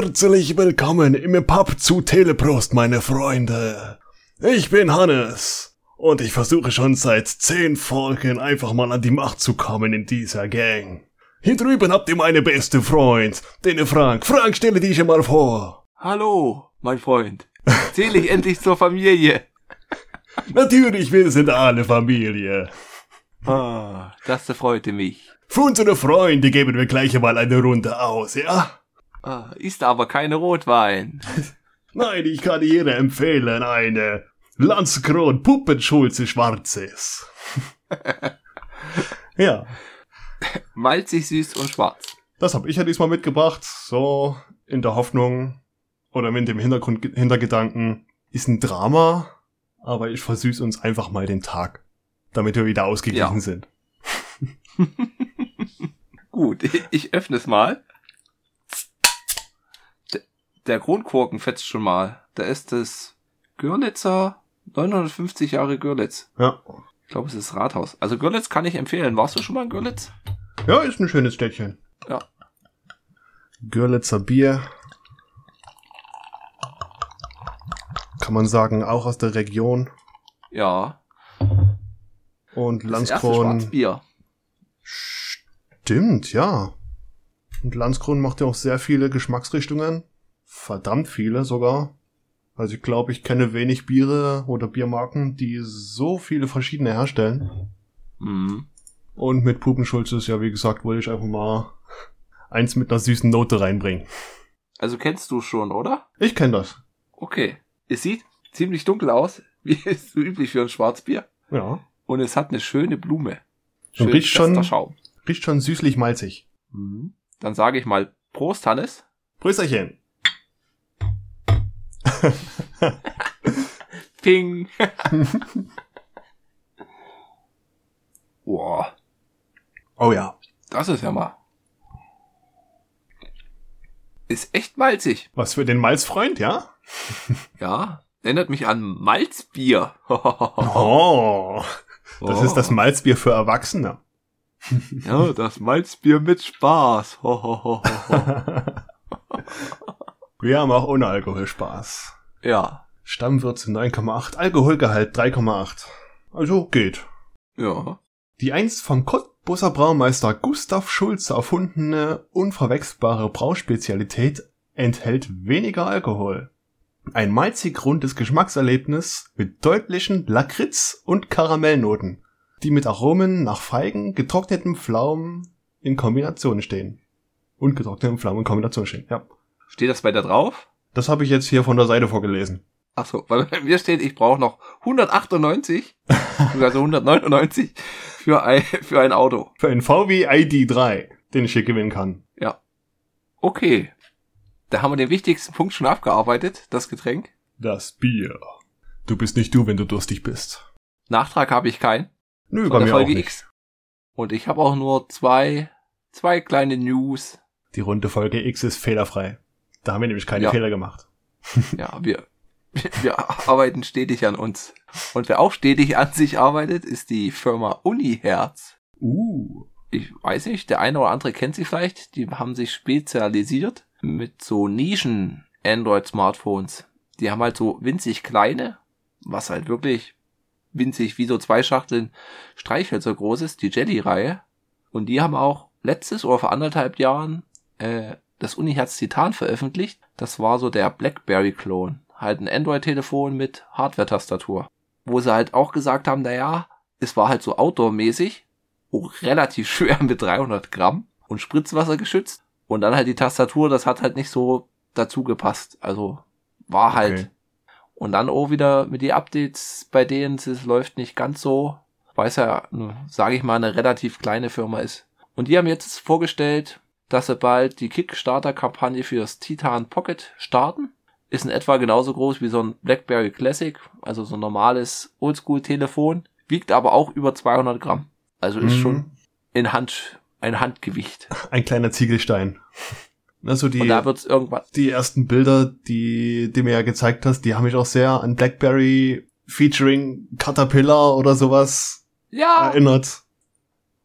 Herzlich willkommen im Pub zu Teleprost, meine Freunde. Ich bin Hannes und ich versuche schon seit zehn Folgen einfach mal an die Macht zu kommen in dieser Gang. Hier drüben habt ihr meine beste Freund, den Frank. Frank, stelle dich mal vor. Hallo, mein Freund. Zähle ich endlich zur Familie. Natürlich, wir sind alle Familie. Ah, das freute mich. Für unsere Freunde geben wir gleich mal eine Runde aus, ja? Ah, ist aber keine Rotwein. Nein, ich kann jeder empfehlen eine Landskron Puppenschulze Schwarzes. ja. Malzig, süß und schwarz. Das habe ich ja diesmal mitgebracht, so in der Hoffnung oder mit dem Hintergrund, Hintergedanken, ist ein Drama, aber ich versüß uns einfach mal den Tag, damit wir wieder ausgeglichen ja. sind. Gut, ich öffne es mal. Der Kronkorken fetzt schon mal. Da ist das Görlitzer 950 Jahre Görlitz. Ja. Ich glaube, es ist Rathaus. Also Görlitz kann ich empfehlen. Warst du schon mal in Görlitz? Ja, ist ein schönes Städtchen. Ja. Görlitzer Bier. Kann man sagen, auch aus der Region. Ja. Und Landskron. Bier. Stimmt, ja. Und Landskron macht ja auch sehr viele Geschmacksrichtungen. Verdammt viele sogar. Also ich glaube, ich kenne wenig Biere oder Biermarken, die so viele verschiedene herstellen. Mhm. Und mit Pupenschulz ist ja, wie gesagt, wollte ich einfach mal eins mit einer süßen Note reinbringen. Also kennst du schon, oder? Ich kenne das. Okay. Es sieht ziemlich dunkel aus, wie ist so üblich für ein Schwarzbier. Ja. Und es hat eine schöne Blume. Schön riecht schon, Schaum. riecht schon süßlich malzig. Mhm. Dann sage ich mal Prost, Hannes. Prösterchen. Ping. Boah. Oh ja. Das ist ja mal. Ist echt malzig. Was für den Malzfreund, ja? ja. Erinnert mich an Malzbier. oh. Das oh. ist das Malzbier für Erwachsene. ja, das Malzbier mit Spaß. Wir haben auch ohne Alkohol Spaß. Ja. Stammwürze 9,8, Alkoholgehalt 3,8. Also geht. Ja. Die einst vom Cottbusser Braumeister Gustav Schulze erfundene, unverwechselbare Brauspezialität enthält weniger Alkohol. Ein malzig rundes Geschmackserlebnis mit deutlichen Lakritz- und Karamellnoten, die mit Aromen nach Feigen, getrocknetem Pflaumen in Kombination stehen. Und getrocknetem Pflaumen in Kombination stehen, ja. Steht das bei da drauf? Das habe ich jetzt hier von der Seite vorgelesen. Ach so, weil bei mir steht, ich brauche noch 198, also 199 für ein, für ein Auto. Für ein VW ID3, den ich hier gewinnen kann. Ja. Okay. Da haben wir den wichtigsten Punkt schon abgearbeitet, das Getränk. Das Bier. Du bist nicht du, wenn du durstig bist. Nachtrag habe ich keinen. Nö, bei mir Folge auch nicht. X. Und ich habe auch nur zwei, zwei kleine News. Die runde Folge X ist fehlerfrei. Da haben wir nämlich keine ja. Fehler gemacht. ja, wir, wir arbeiten stetig an uns. Und wer auch stetig an sich arbeitet, ist die Firma Uniherz. Uh. Ich weiß nicht, der eine oder andere kennt sie vielleicht. Die haben sich spezialisiert mit so Nischen Android-Smartphones. Die haben halt so winzig kleine, was halt wirklich winzig wie so zwei Schachteln Streichhölzer groß ist, die Jelly-Reihe. Und die haben auch letztes oder vor anderthalb Jahren äh, das Uniherz Titan veröffentlicht. Das war so der BlackBerry-Klon. Halt ein Android-Telefon mit Hardware-Tastatur. Wo sie halt auch gesagt haben, naja, es war halt so Outdoor-mäßig, auch relativ schwer mit 300 Gramm und Spritzwasser geschützt. Und dann halt die Tastatur, das hat halt nicht so dazu gepasst. Also war halt. Okay. Und dann auch wieder mit die Updates, bei denen es läuft nicht ganz so, weil es ja, sage ich mal, eine relativ kleine Firma ist. Und die haben jetzt vorgestellt, dass sie bald die Kickstarter-Kampagne fürs Titan Pocket starten. Ist in etwa genauso groß wie so ein BlackBerry Classic, also so ein normales Oldschool-Telefon, wiegt aber auch über 200 Gramm. Also ist mhm. schon in Hand, ein Handgewicht. Ein kleiner Ziegelstein. Also die, Und da wird's irgendwann. die ersten Bilder, die, die mir ja gezeigt hast, die haben mich auch sehr an BlackBerry featuring Caterpillar oder sowas ja. erinnert.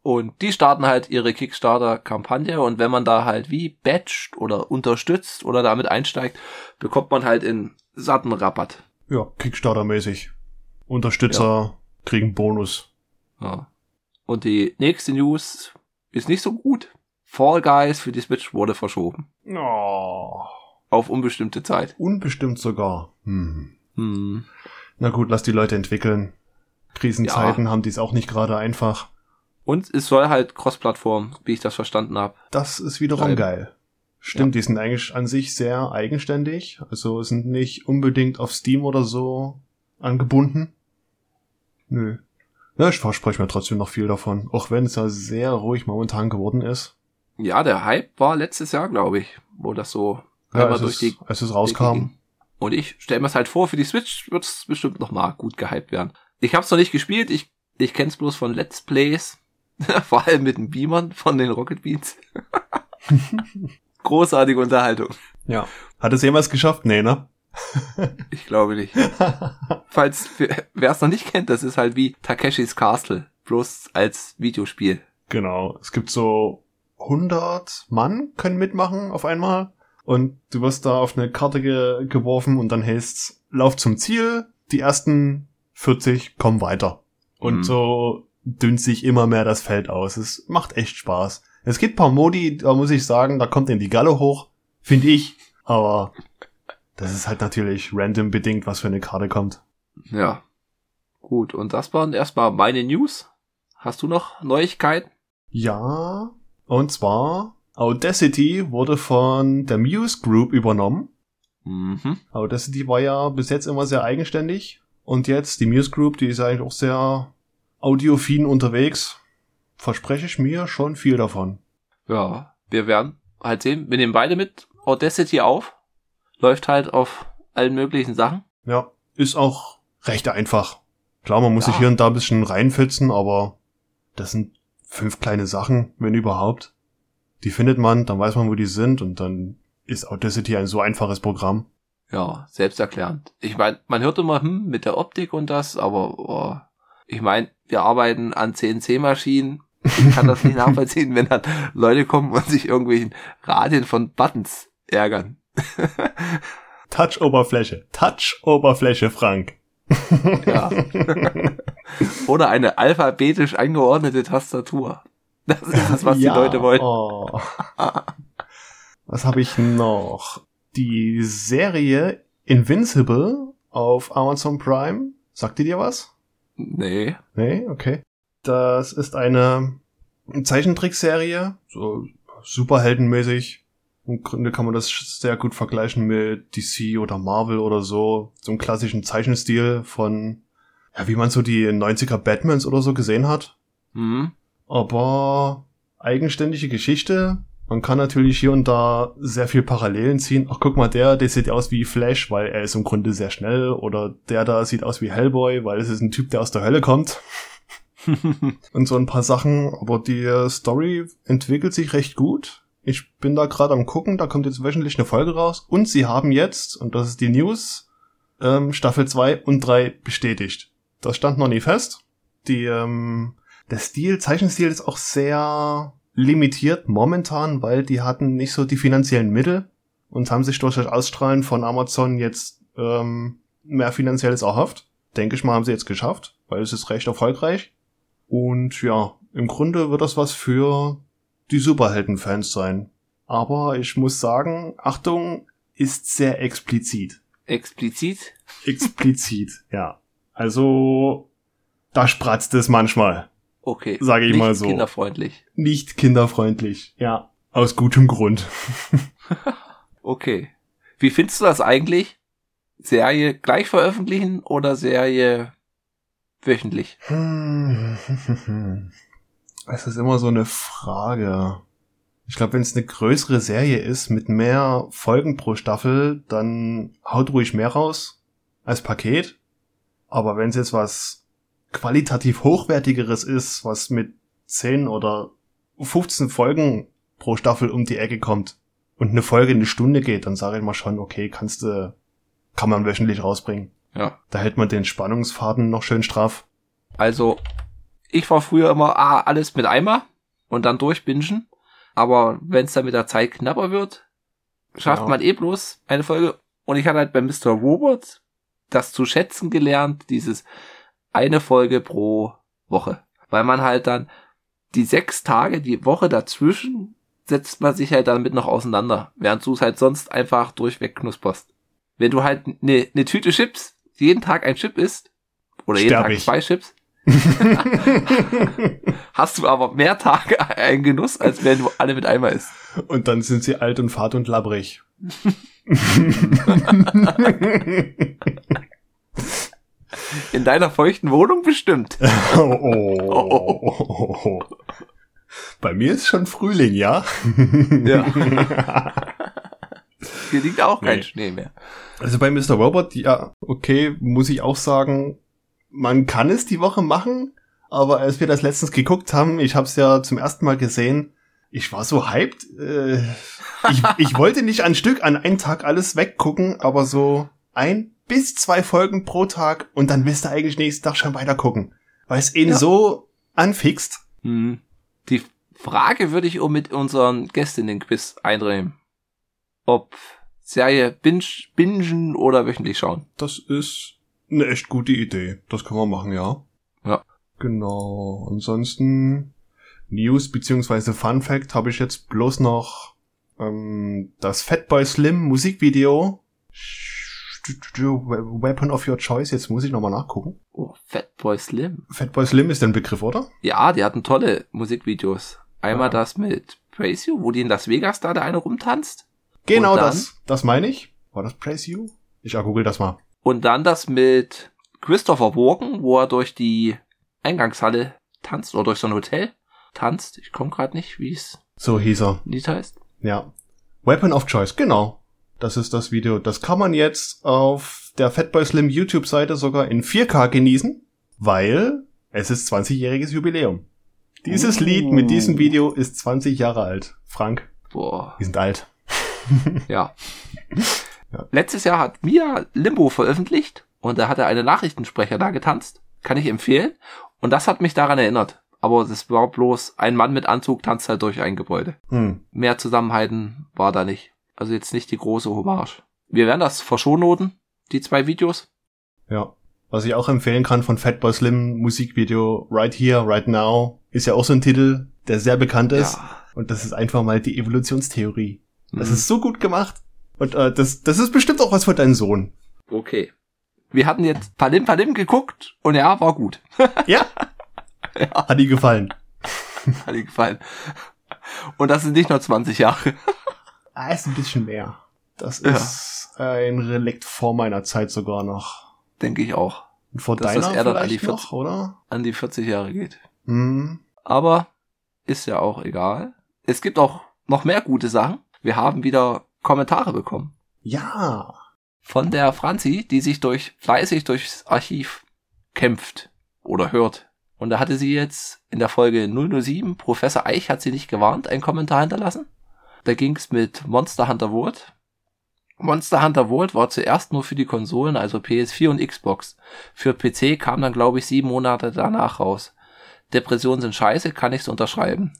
Und die starten halt ihre Kickstarter-Kampagne und wenn man da halt wie badgt oder unterstützt oder damit einsteigt, bekommt man halt in satten Rabatt. Ja, Kickstarter-mäßig. Unterstützer ja. kriegen Bonus. Ja. Und die nächste News ist nicht so gut. Fall Guys für die Switch wurde verschoben. Oh. Auf unbestimmte Zeit. Unbestimmt sogar. Hm. Hm. Na gut, lass die Leute entwickeln. Krisenzeiten ja. haben die es auch nicht gerade einfach. Und es soll halt Cross-Plattform, wie ich das verstanden habe. Das ist wiederum Bleiben. geil. Stimmt, ja. die sind eigentlich an sich sehr eigenständig. Also sind nicht unbedingt auf Steam oder so angebunden. Nö. Ja, ich verspreche mir trotzdem noch viel davon. Auch wenn es ja sehr ruhig momentan geworden ist. Ja, der Hype war letztes Jahr, glaube ich, wo das so ja, als, durch es, die, als es rauskam. Und ich stelle mir es halt vor, für die Switch wird es bestimmt noch mal gut gehypt werden. Ich habe es noch nicht gespielt, ich, ich kenne es bloß von Let's Plays. Vor allem mit den Beamern von den Rocket Beans. Großartige Unterhaltung. Ja. Hat es jemals geschafft? Nee, ne? ich glaube nicht. Falls, wer es noch nicht kennt, das ist halt wie Takeshis Castle. Bloß als Videospiel. Genau. Es gibt so 100 Mann können mitmachen auf einmal. Und du wirst da auf eine Karte ge geworfen und dann heißt's, lauf zum Ziel, die ersten 40 kommen weiter. Und mhm. so dünnt sich immer mehr das Feld aus. Es macht echt Spaß. Es gibt paar Modi, da muss ich sagen, da kommt in die Galle hoch, finde ich. Aber das ist halt natürlich random bedingt, was für eine Karte kommt. Ja. Gut, und das waren erstmal meine News. Hast du noch Neuigkeiten? Ja, und zwar Audacity wurde von der Muse Group übernommen. Mhm. Audacity war ja bis jetzt immer sehr eigenständig. Und jetzt die Muse Group, die ist eigentlich auch sehr audiophil unterwegs, verspreche ich mir schon viel davon. Ja, wir werden halt sehen. Wir nehmen beide mit Audacity auf. Läuft halt auf allen möglichen Sachen. Ja, ist auch recht einfach. Klar, man muss ja. sich hier und da ein bisschen reinfitzen, aber das sind fünf kleine Sachen, wenn überhaupt. Die findet man, dann weiß man, wo die sind und dann ist Audacity ein so einfaches Programm. Ja, selbsterklärend. Ich meine, man hört immer, hm, mit der Optik und das, aber oh, ich meine, wir arbeiten an CNC-Maschinen. Ich kann das nicht nachvollziehen, wenn dann Leute kommen und sich irgendwelchen Radien von Buttons ärgern. Touch-Oberfläche. Touch-Oberfläche, Frank. ja. Oder eine alphabetisch angeordnete Tastatur. Das ist es, was ja, die Leute wollen. Oh. Was habe ich noch? Die Serie Invincible auf Amazon Prime. Sagt ihr dir was? Nee. Nee, okay. Das ist eine Zeichentrickserie, so superheldenmäßig. Im Grunde kann man das sehr gut vergleichen mit DC oder Marvel oder so. So einem klassischen Zeichenstil von, ja, wie man so die 90er Batmans oder so gesehen hat. Mhm. Aber eigenständige Geschichte, man kann natürlich hier und da sehr viel Parallelen ziehen. Ach, guck mal, der, der sieht aus wie Flash, weil er ist im Grunde sehr schnell. Oder der da sieht aus wie Hellboy, weil es ist ein Typ, der aus der Hölle kommt. und so ein paar Sachen. Aber die Story entwickelt sich recht gut. Ich bin da gerade am gucken, da kommt jetzt wöchentlich eine Folge raus. Und sie haben jetzt, und das ist die News, ähm, Staffel 2 und 3 bestätigt. Das stand noch nie fest. Die, ähm, der Stil, Zeichenstil ist auch sehr limitiert momentan, weil die hatten nicht so die finanziellen Mittel und haben sich durch das Ausstrahlen von Amazon jetzt ähm, mehr finanzielles erhofft. Denke ich mal, haben sie jetzt geschafft, weil es ist recht erfolgreich. Und ja, im Grunde wird das was für die Superhelden-Fans sein. Aber ich muss sagen, Achtung, ist sehr explizit. Explizit? Explizit, ja. Also, da spratzt es manchmal. Okay. Sage ich Nicht mal so. Kinderfreundlich. Nicht kinderfreundlich, ja. Aus gutem Grund. okay. Wie findest du das eigentlich? Serie gleich veröffentlichen oder Serie wöchentlich? Es ist immer so eine Frage. Ich glaube, wenn es eine größere Serie ist mit mehr Folgen pro Staffel, dann haut ruhig mehr raus als Paket. Aber wenn es jetzt was qualitativ hochwertigeres ist, was mit 10 oder 15 Folgen pro Staffel um die Ecke kommt und eine Folge eine Stunde geht, dann sage ich mal schon, okay, kannst du, kann man wöchentlich rausbringen. Ja. Da hält man den Spannungsfaden noch schön straff. Also, Ich war früher immer ah, alles mit Eimer und dann durchbingen. Aber wenn es dann mit der Zeit knapper wird, schafft Genau. man eh bloß eine Folge. Und ich hatte halt bei Mr. Robot das zu schätzen gelernt, dieses eine Folge pro Woche. Weil man halt dann die sechs Tage, die Woche dazwischen, setzt man sich halt damit noch auseinander, während du es halt sonst einfach durchweg knusperst. Wenn du halt eine ne Tüte Chips, jeden Tag ein Chip isst, oder jeden Sterb Tag ich. zwei Chips, hast du aber mehr Tage einen Genuss, als wenn du alle mit einmal isst. und dann sind sie alt und fad und labbrig. In deiner feuchten Wohnung bestimmt. oh. Bei mir ist schon Frühling, ja? Ja. Hier liegt auch kein Nee. Schnee mehr. Also bei Mr. Robot, ja, okay, muss ich auch sagen, man kann es die Woche machen, aber als wir das letztens geguckt haben, ich habe es ja zum ersten Mal gesehen, ich war so hyped. Äh, ich, ich wollte nicht an Stück an einen Tag alles weggucken, aber so ein bis zwei Folgen pro Tag und dann willst du eigentlich nächsten Tag schon weiter gucken, weil es ihn Ja. so anfixt. Hm. Die Frage würde ich um mit unseren Gästinnen-Quiz eindrehen. Ob Serie binge, bingen oder wöchentlich schauen. Das ist eine echt gute Idee. Das kann man machen, ja. Ja. Genau. Ansonsten News beziehungsweise Fun Fact habe ich jetzt bloß noch ähm, das Fatboy Slim Musikvideo. Weapon of Your Choice. Jetzt muss ich nochmal nachgucken. Oh, Fatboy Slim. Fatboy Slim ist ein Begriff, oder? Ja, die hatten tolle Musikvideos. Einmal Ja. das mit Praise You, wo die in Las Vegas da der eine rumtanzt. Genau das. Das meine ich. War das Praise You? Ich google das mal. Und dann das mit Christopher Walken, wo er durch die Eingangshalle tanzt oder durch so ein Hotel tanzt. Ich komme gerade nicht, wie es So hieß er. Lied heißt. Ja. Weapon of Choice, genau. Das ist das Video. Das kann man jetzt auf der Fatboy Slim YouTube-Seite sogar in 4K genießen, weil es ist 20-jähriges Jubiläum. Dieses Uh. Lied mit diesem Video ist 20 Jahre alt. Frank, Boah. wir sind alt. Ja. Ja. Letztes Jahr hat Mia Limbo veröffentlicht und da hat er eine Nachrichtensprecher da getanzt. Kann ich empfehlen. Und das hat mich daran erinnert. Aber es war bloß ein Mann mit Anzug tanzt halt durch ein Gebäude. Hm. Mehr Zusammenhalten war da nicht. Also jetzt nicht die große Hommage. Wir werden das verschonoten, die zwei Videos. Ja. Was ich auch empfehlen kann von Fatboy Slim Musikvideo Right Here, Right Now ist ja auch so ein Titel, der sehr bekannt ist. Und das ist einfach mal die Evolutionstheorie. Das Mhm. ist so gut gemacht. Und äh, das, das ist bestimmt auch was für deinen Sohn. Okay. Wir hatten jetzt Palim Palim geguckt und ja, war gut. Ja? Hat dir gefallen. Hat dir gefallen. Und das sind nicht nur 20 Jahre. Ah, ist ein bisschen mehr. Das Ja. ist ein Relikt vor meiner Zeit sogar noch. Denke ich auch. Und vor Dass deiner das eher dann an die vielleicht noch, oder? An die 40 Jahre geht. Hm. Aber ist ja auch egal. Es gibt auch noch mehr gute Sachen. Wir haben wieder Kommentare bekommen. Ja. Von der Franzi, die sich durch, fleißig durchs Archiv kämpft oder hört. Und da hatte sie jetzt in der Folge 007, Professor Eich hat sie nicht gewarnt, einen Kommentar hinterlassen. Da ging's mit Monster Hunter World. Monster Hunter World war zuerst nur für die Konsolen, also PS4 und Xbox. Für PC kam dann, glaube ich, sieben Monate danach raus. Depressionen sind scheiße, kann ich's unterschreiben.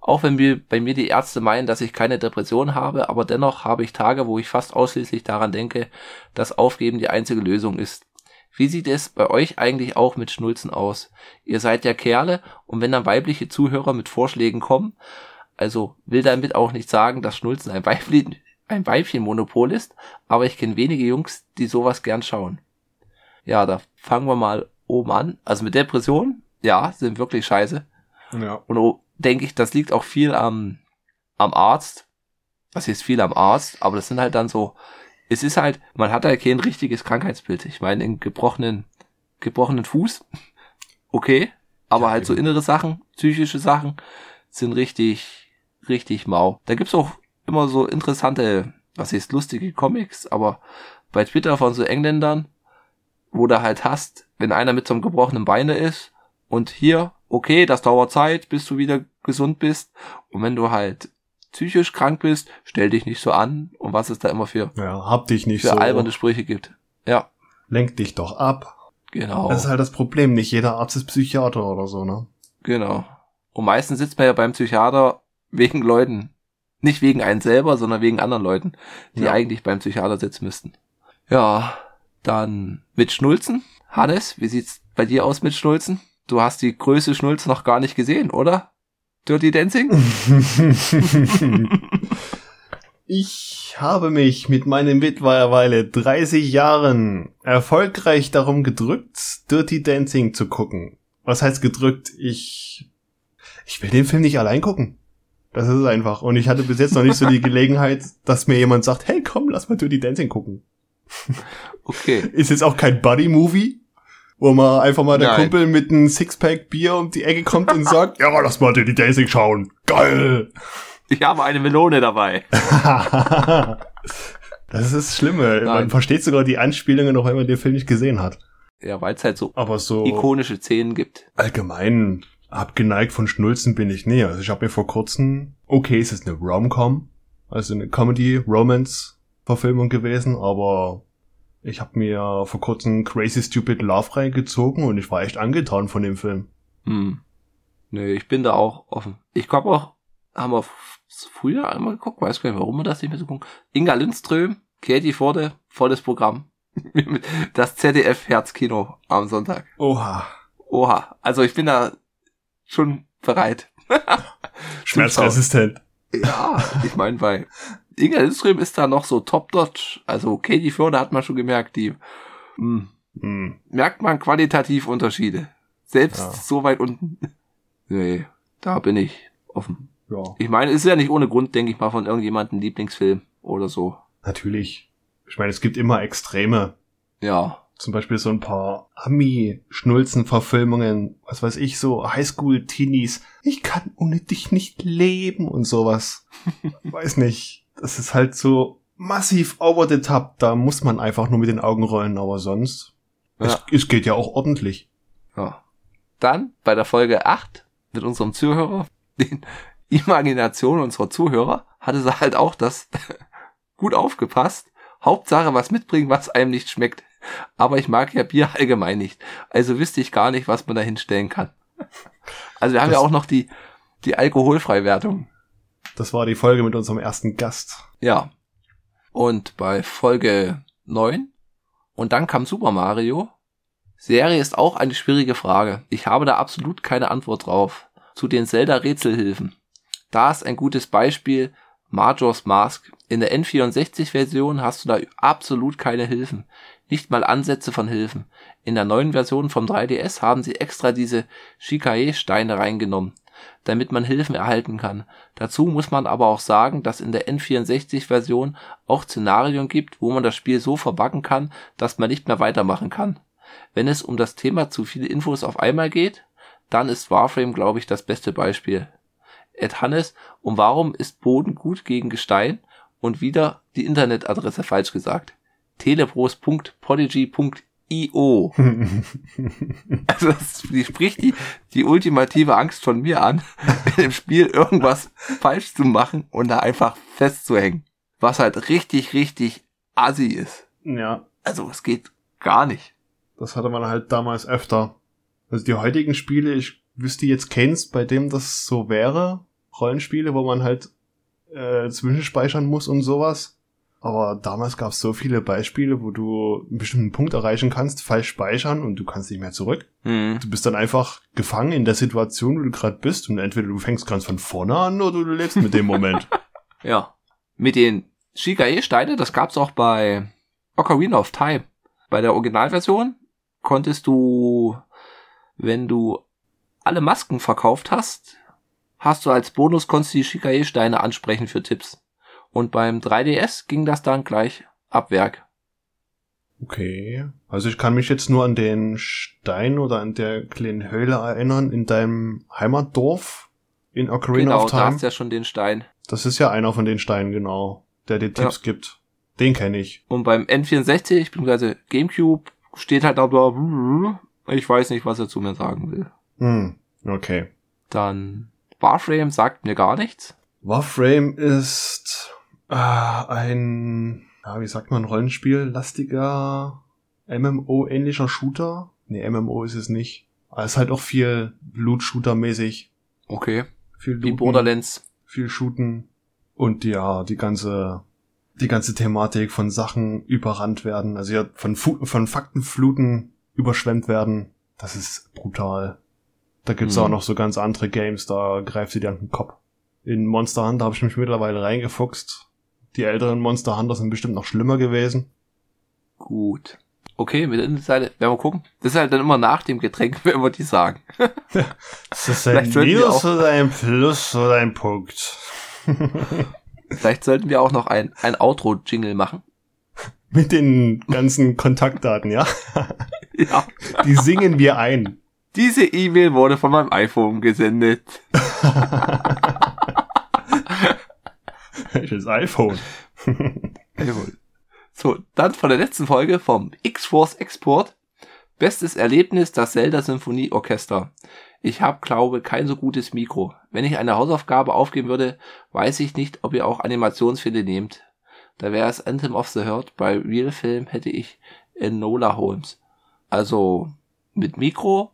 Auch wenn wir, bei mir die Ärzte meinen, dass ich keine Depression habe, aber dennoch habe ich Tage, wo ich fast ausschließlich daran denke, dass Aufgeben die einzige Lösung ist. Wie sieht es bei euch eigentlich auch mit Schnulzen aus? Ihr seid ja Kerle und wenn dann weibliche Zuhörer mit Vorschlägen kommen, also will damit auch nicht sagen, dass Schnulzen ein, Weibli ein Weibchenmonopol ist, aber ich kenne wenige Jungs, die sowas gern schauen. Ja, da fangen wir mal oben an. Also mit Depressionen, ja, sind wirklich scheiße. Ja. Und so denke ich, das liegt auch viel am, am Arzt. Was ist viel am Arzt, aber das sind halt dann so, es ist halt, man hat halt kein richtiges Krankheitsbild. Ich meine, in gebrochenen, gebrochenen Fuß, okay, aber Ja, halt so eben. innere Sachen, psychische Sachen sind richtig, richtig mau. Da gibt's auch immer so interessante, was ist, lustige Comics, aber bei Twitter von so Engländern, wo du halt hast, wenn einer mit so einem gebrochenen Beine ist und hier, okay, das dauert Zeit, bis du wieder gesund bist. Und wenn du halt psychisch krank bist, stell dich nicht so an und was es da immer für, Ja, hab dich nicht für so. alberne Sprüche gibt. Ja, Lenk dich doch ab. Genau. Das ist halt das Problem. Nicht jeder Arzt ist Psychiater oder so, ne? Genau. Und meistens sitzt man ja beim Psychiater wegen Leuten. Nicht wegen einen selber, sondern wegen anderen Leuten, die Ja. eigentlich beim Psychiater sitzen müssten. Ja, dann mit Schnulzen. Hannes, wie sieht's bei dir aus mit Schnulzen? Du hast die Größe Schnulz noch gar nicht gesehen, oder? Dirty Dancing? Ich habe mich mit meinen mittlerweile 30 Jahren erfolgreich darum gedrückt, Dirty Dancing zu gucken. Was heißt gedrückt? Ich, ich will den Film nicht allein gucken. Das ist einfach. Und ich hatte bis jetzt noch nicht so die Gelegenheit, dass mir jemand sagt, hey komm, lass mal Dirty Dancing gucken. Okay. Ist jetzt auch kein Buddy-Movie, wo man einfach mal der Nein. Kumpel mit einem Sixpack Bier um die Ecke kommt und sagt, ja, lass mal Dirty Dancing schauen. Geil! Ich habe eine Melone dabei. das ist das Schlimme. Man Nein. versteht sogar die Anspielungen, auch wenn man den Film nicht gesehen hat. Ja, weil es halt so Aber so ikonische Szenen gibt. allgemein abgeneigt von Schnulzen bin ich nie. Also ich habe mir vor kurzem, okay, es ist eine Rom-Com, also eine Comedy-Romance-Verfilmung gewesen, aber ich habe mir vor kurzem Crazy Stupid Love reingezogen und ich war echt angetan von dem Film. Hm. Nö, ich bin da auch offen. Ich glaube auch, haben wir früher einmal geguckt, weiß gar nicht, warum wir das nicht mehr so gucken. Inga Lindström, Katie Forde, volles Programm. Das ZDF Herzkino am Sonntag. Oha. Oha, also ich bin da schon bereit. Schmerzresistent. Ja, ich meine, bei Inga Lindström ist da noch so top-notch. Also Katie Forde hat man schon gemerkt, die hm, Hm. merkt man qualitativ Unterschiede. Selbst Ja. so weit unten. Nee, da bin ich offen. Ja, Ich meine, es ist ja nicht ohne Grund, denke ich mal, von irgendjemandem Lieblingsfilm oder so. natürlich. Ich meine, es gibt immer Extreme. Ja. Zum Beispiel so ein paar Ami-Schnulzen-Verfilmungen, was weiß ich, so Highschool-Teenies. Ich kann ohne dich nicht leben und sowas. weiß nicht. Das ist halt so massiv over the top. Da muss man einfach nur mit den Augen rollen, aber sonst. Ja. Es, es geht ja auch ordentlich. ja. Dann bei der Folge 8 mit unserem Zuhörer, den Imagination unserer Zuhörer, hatte sie halt auch das gut aufgepasst. Hauptsache was mitbringen, was einem nicht schmeckt. Aber ich mag ja Bier allgemein nicht. Also wüsste ich gar nicht, was man da hinstellen kann. Also wir haben ja Das- auch noch die, die Alkoholfreiwertung. Das war die Folge mit unserem ersten Gast. Ja. Und bei Folge 9 und dann kam Super Mario. Serie ist auch eine schwierige Frage. Ich habe da absolut keine Antwort drauf. Zu den Zelda-Rätselhilfen. Da ist ein gutes Beispiel Majora's Mask. In der N64-Version hast du da absolut keine Hilfen. Nicht mal Ansätze von Hilfen. In der neuen Version vom 3DS haben sie extra diese Shikae-Steine reingenommen, damit man Hilfen erhalten kann. Dazu muss man aber auch sagen, dass in der N64-Version auch Szenarien gibt, wo man das Spiel so verbacken kann, dass man nicht mehr weitermachen kann. Wenn es um das Thema zu viele Infos auf einmal geht, dann ist Warframe, glaube ich, das beste Beispiel. Ed Hannes, und warum ist Boden gut gegen Gestein? Und wieder die Internetadresse falsch gesagt. telebros.podigy.io Also das die spricht die, die ultimative Angst von mir an, in dem Spiel irgendwas falsch zu machen und da einfach festzuhängen. Was halt richtig, richtig assi ist. ja, Also es geht gar nicht. das hatte man halt damals öfter. Also die heutigen Spiele, ich wüsste jetzt keins, bei dem das so wäre. Rollenspiele, wo man halt äh, zwischenspeichern muss und sowas. Aber damals gab es so viele Beispiele, wo du einen bestimmten Punkt erreichen kannst, falsch speichern und du kannst nicht mehr zurück. Hm. Du bist dann einfach gefangen in der Situation, wo du gerade bist und entweder du fängst ganz von vorne an oder du lebst mit dem Moment. Ja. Mit den Shikae-Steine, das gab's auch bei Ocarina of Time. Bei der Originalversion konntest du, wenn du alle Masken verkauft hast, hast du als Bonus konntest du die Shikae-Steine ansprechen für Tipps. Und beim 3DS ging das dann gleich ab Werk. Okay. Also ich kann mich jetzt nur an den Stein oder an der kleinen Höhle erinnern in deinem Heimatdorf in Ocarina genau, of da Time. hast du ja schon den Stein. Das ist ja einer von den Steinen, genau, der dir Tipps gibt. Den kenne ich. Und beim N64 bzw. Gamecube steht halt aber, ich weiß nicht, was er zu mir sagen will. Hm, okay. Dann Warframe sagt mir gar nichts. Warframe ist äh, ein, ja, wie sagt man, Rollenspiel, lastiger MMO-ähnlicher Shooter, Nee, MMO ist es nicht. Aber es ist halt auch viel Loot-Shooter-mäßig. Okay. Viel Wie Looten, Borderlands. viel Shooten. Und ja, die ganze, die ganze Thematik von Sachen überrannt werden. Also ja, von, Fu von Faktenfluten überschwemmt werden. Das ist brutal. Da gibt's Mhm. auch noch so ganz andere Games, da greift sie dir an den Kopf. In Monster Hunter habe ich mich mittlerweile reingefuchst. Die älteren Monster Hunter sind bestimmt noch schlimmer gewesen. Gut. Okay, mit der Internetseite werden wir gucken. Das ist halt dann immer nach dem Getränk, wenn wir die sagen. Das ist wir auch- oder ein Plus oder ein Punkt. Vielleicht sollten wir auch noch ein, ein Outro-Jingle machen. Mit den ganzen Kontaktdaten, ja? Ja. Die singen wir ein. Diese E-Mail wurde von meinem iPhone gesendet. Welches iPhone? Jawohl. So, dann von der letzten Folge vom X-Force Export. Bestes Erlebnis, das Zelda Symphonie Orchester. Ich habe, glaube, kein so gutes Mikro. Wenn ich eine Hausaufgabe aufgeben würde, weiß ich nicht, ob ihr auch Animationsfilme nehmt. Da wäre es Anthem of the Herd. Bei Real Film hätte ich Enola Holmes. Also, mit Mikro,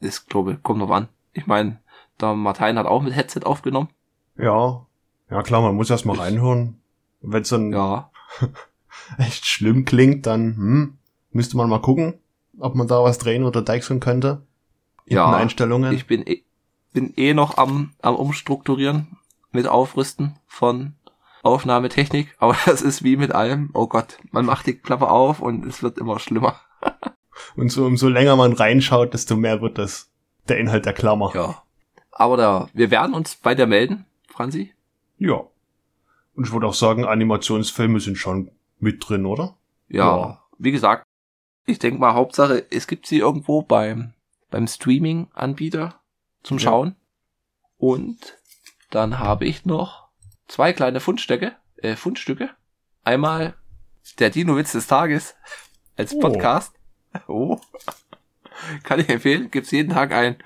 ist, glaube, kommt noch an. Ich meine, der Martin hat auch mit Headset aufgenommen. Ja. Ja klar, man muss erst mal reinhören. Wenn es dann Ja, echt schlimm klingt, dann hm, müsste man mal gucken, ob man da was drehen oder deichseln könnte. Ja, Einstellungen. Ich bin eh, bin eh noch am, am Umstrukturieren mit Aufrüsten von Aufnahmetechnik, aber das ist wie mit allem. Oh Gott, man macht die Klappe auf und es wird immer schlimmer. Und so umso länger man reinschaut, desto mehr wird das der Inhalt der Klammer. Ja. Aber da, wir werden uns bei dir melden, Franzi. Ja. Und ich würde auch sagen, Animationsfilme sind schon mit drin, oder? Ja, Ja. wie gesagt, ich denke mal, Hauptsache, es gibt sie irgendwo beim, beim Streaming-Anbieter zum Ja. Schauen. Und dann habe ich noch zwei kleine Fundstücke, äh, Fundstücke. Einmal der Dino-Witz des Tages als Oh. Podcast. Oh. Kann ich empfehlen. Gibt's jeden Tag ein,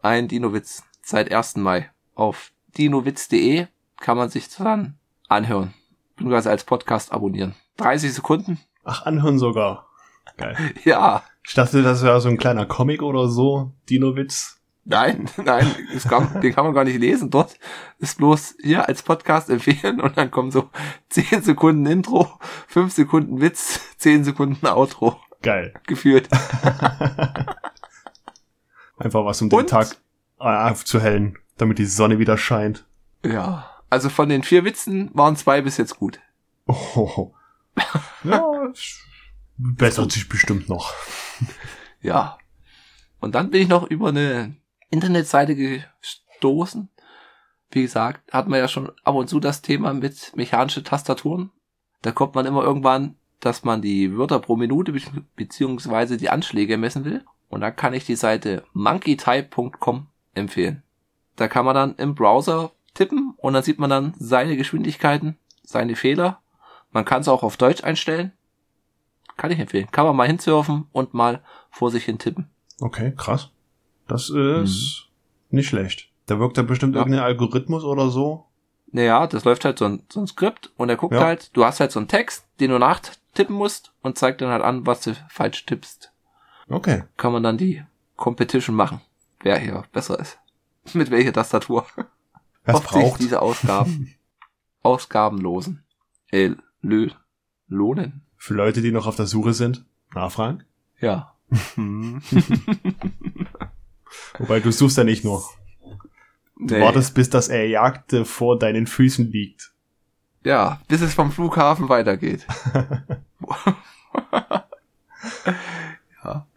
ein Dino-Witz seit 1. Mai. Auf dinowitz.de kann man sich dann anhören. Beziehungsweise als Podcast abonnieren. 30 Sekunden. Ach, anhören sogar. Geil. Ja. Ich dachte, das wäre so ein kleiner Comic oder so, Dino-Witz. Nein, nein, kann, den kann man gar nicht lesen. Dort ist bloß hier als Podcast empfehlen und dann kommen so 10 Sekunden Intro, 5 Sekunden Witz, 10 Sekunden Outro Geil. geführt. Einfach was, um den Und? Tag äh, aufzuhellen, damit die Sonne wieder scheint. Ja. Also von den vier Witzen waren zwei bis jetzt gut. Oh. Ja, es bessert sich bestimmt noch. Ja. Und dann bin ich noch über eine Internetseite gestoßen. Wie gesagt, hat man ja schon ab und zu das Thema mit mechanische Tastaturen. Da kommt man immer irgendwann, dass man die Wörter pro Minute be beziehungsweise die Anschläge messen will. Und dann kann ich die Seite monkeytype.com empfehlen. Da kann man dann im Browser tippen und dann sieht man dann seine Geschwindigkeiten, seine Fehler. Man kann es auch auf Deutsch einstellen. Kann ich empfehlen. Kann man mal hinsurfen und mal vor sich hin tippen. Okay, krass. Das ist nicht schlecht. Da wirkt ja bestimmt Ja. irgendein Algorithmus oder so. Naja, das läuft halt so ein, so ein Skript und er guckt Ja. halt, du hast halt so einen Text, den du nachtippen musst und zeigt dann halt an, was du falsch tippst. Okay. Kann man dann die Competition machen, wer hier besser ist. Mit welcher Tastatur. Es Oft sich braucht. diese Ausgaben, Ausgabenlosen, äh, lö, lohnen. Für Leute, die noch auf der Suche sind. Nachfragen. Ja. Wobei du suchst ja nicht nur. Du Nee. wartest, bis das Erjagte vor deinen Füßen liegt. Ja, bis es vom Flughafen weitergeht.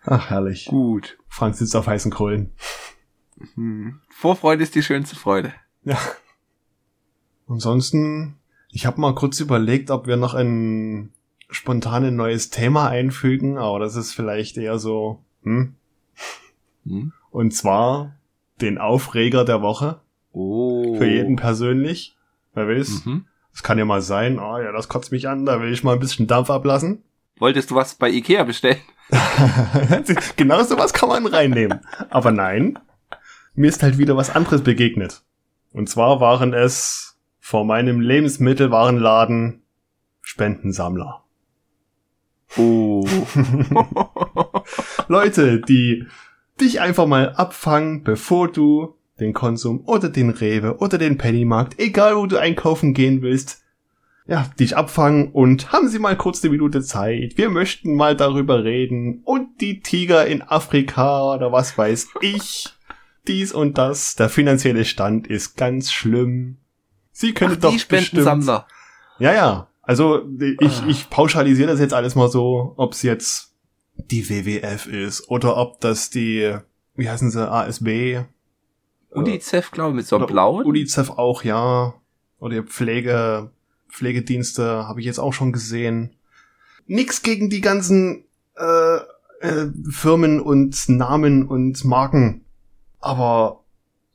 Ach, herrlich. Gut. Frank sitzt auf heißen Kohlen. Hm. Vorfreude ist die schönste Freude. Ja. Ansonsten, ich habe mal kurz überlegt, ob wir noch ein spontanes neues Thema einfügen, aber das ist vielleicht eher so, hm? Hm? Und zwar den Aufreger der Woche. Oh. Für jeden persönlich. Wer will's? Mhm. Es kann ja mal sein, ah ja, das kotzt mich an, da will ich mal ein bisschen Dampf ablassen. Wolltest du was bei Ikea bestellen? genau sowas kann man reinnehmen. Aber nein, mir ist halt wieder was anderes begegnet. Und zwar waren es vor meinem Lebensmittelwarenladen Spendensammler. Oh. Leute, die dich einfach mal abfangen, bevor du den Konsum oder den Rewe oder den Pennymarkt, egal wo du einkaufen gehen willst, ja, dich abfangen und haben Sie mal kurz eine Minute Zeit. Wir möchten mal darüber reden und die Tiger in Afrika oder was weiß ich. Dies und das. Der finanzielle Stand ist ganz schlimm. Sie können Ach, doch die bestimmt. Ja, ja. Also ich, Ah. ich pauschalisiere das jetzt alles mal so, ob es jetzt die WWF ist oder ob das die, wie heißen sie, ASB, UNICEF, glaube ich, mit so einem blauen. UNICEF auch, ja. Oder die Pflege, Pflegedienste habe ich jetzt auch schon gesehen. Nix gegen die ganzen äh, äh, Firmen und Namen und Marken. Aber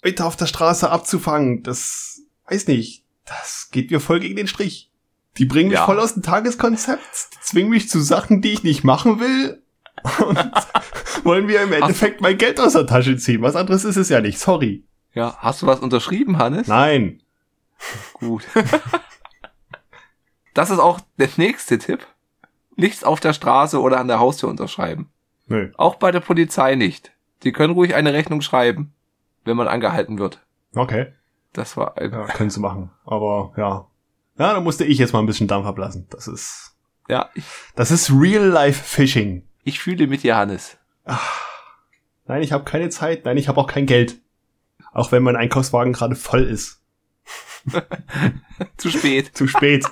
Leute auf der Straße abzufangen, das weiß nicht. Das geht mir voll gegen den Strich. Die bringen mich Ja. voll aus dem Tageskonzept, die zwingen mich zu Sachen, die ich nicht machen will. Und wollen mir im Endeffekt mein Geld aus der Tasche ziehen. Was anderes ist es ja nicht. Sorry. Ja, hast du was unterschrieben, Hannes? Nein. Gut. das ist auch der nächste Tipp. Nichts auf der Straße oder an der Haustür unterschreiben. Nö. Auch bei der Polizei nicht. Die können ruhig eine Rechnung schreiben, wenn man angehalten wird. Okay. Das war ein, Ja, können sie machen. Aber ja. Ja, da musste ich jetzt mal ein bisschen Dampf ablassen. Das ist. ja, ich, Das ist Real-Life-Fishing. ich fühle mit dir, Hannes. Nein, ich habe keine Zeit. Nein, ich habe auch kein Geld. Auch wenn mein Einkaufswagen gerade voll ist. Zu spät. Zu spät.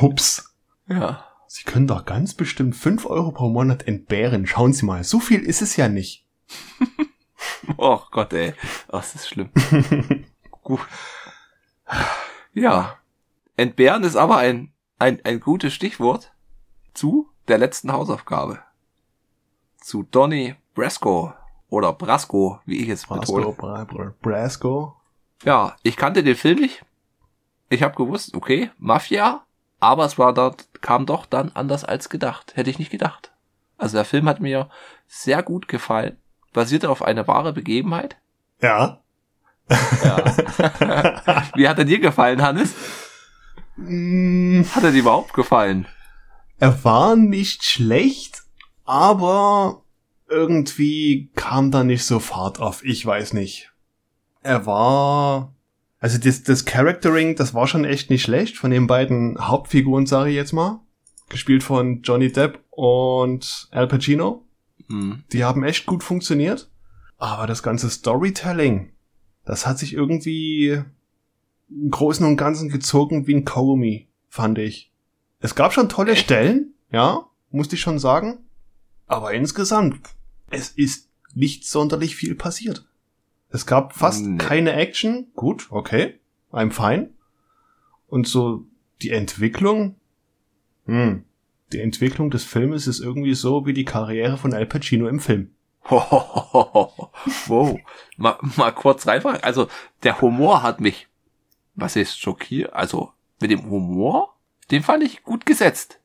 Hups. Ja. Sie können doch ganz bestimmt 5 Euro pro Monat entbehren. Schauen Sie mal, so viel ist es ja nicht. Oh Gott, ey. Oh, das ist schlimm. Gut. Ja. Entbehren ist aber ein, ein, ein gutes Stichwort zu der letzten Hausaufgabe. Zu Donny Brasco oder Brasco, wie ich es Brasco, betone. Bra Bra Brasco. Ja, ich kannte den Film nicht. Ich habe gewusst, okay, Mafia, aber es war dort, kam doch dann anders als gedacht. Hätte ich nicht gedacht. Also der Film hat mir sehr gut gefallen. Basierte auf einer wahre Begebenheit. Ja. Ja. Wie hat er dir gefallen, Hannes? Mm, Hat er dir überhaupt gefallen? Er war nicht schlecht, aber irgendwie kam da nicht so Fahrt auf. Ich weiß nicht. Er war, also das, das Charactering, das war schon echt nicht schlecht von den beiden Hauptfiguren, sage ich jetzt mal. Gespielt von Johnny Depp und Al Pacino. Hm. Die haben echt gut funktioniert. Aber das ganze Storytelling, das hat sich irgendwie im Großen und Ganzen gezogen wie ein Kaugummi, fand ich. Es gab schon tolle? Stellen, ja, musste ich schon sagen. Aber insgesamt, es ist nicht sonderlich viel passiert. Es gab fast Nee. keine Action. Gut, okay, I'm fine. Und so die Entwicklung, hm, die Entwicklung des Filmes ist irgendwie so wie die Karriere von Al Pacino im Film. wow. Mal, mal kurz reinfragen. Also, der Humor hat mich, was ist schockiert? Also, mit dem Humor, den fand ich gut gesetzt.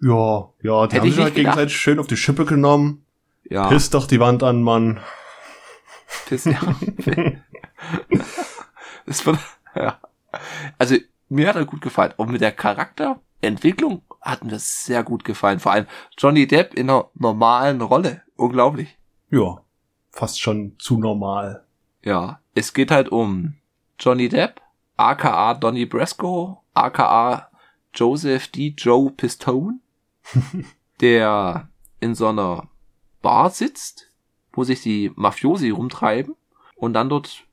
Ja, ja, die Hätte haben ich sich halt gedacht. gegenseitig schön auf die Schippe genommen. Ja, Piss doch die Wand an, Mann. Piss, ja. Es wird, ja. Also, mir hat er gut gefallen. Und mit der Charakterentwicklung hat mir sehr gut gefallen. Vor allem Johnny Depp in einer normalen Rolle. Unglaublich. Ja, fast schon zu normal. Ja, es geht halt um Johnny Depp, aka Donny Brasco, aka Joseph D. Joe Pistone, der in so einer Bar sitzt, wo sich die Mafiosi rumtreiben und dann dort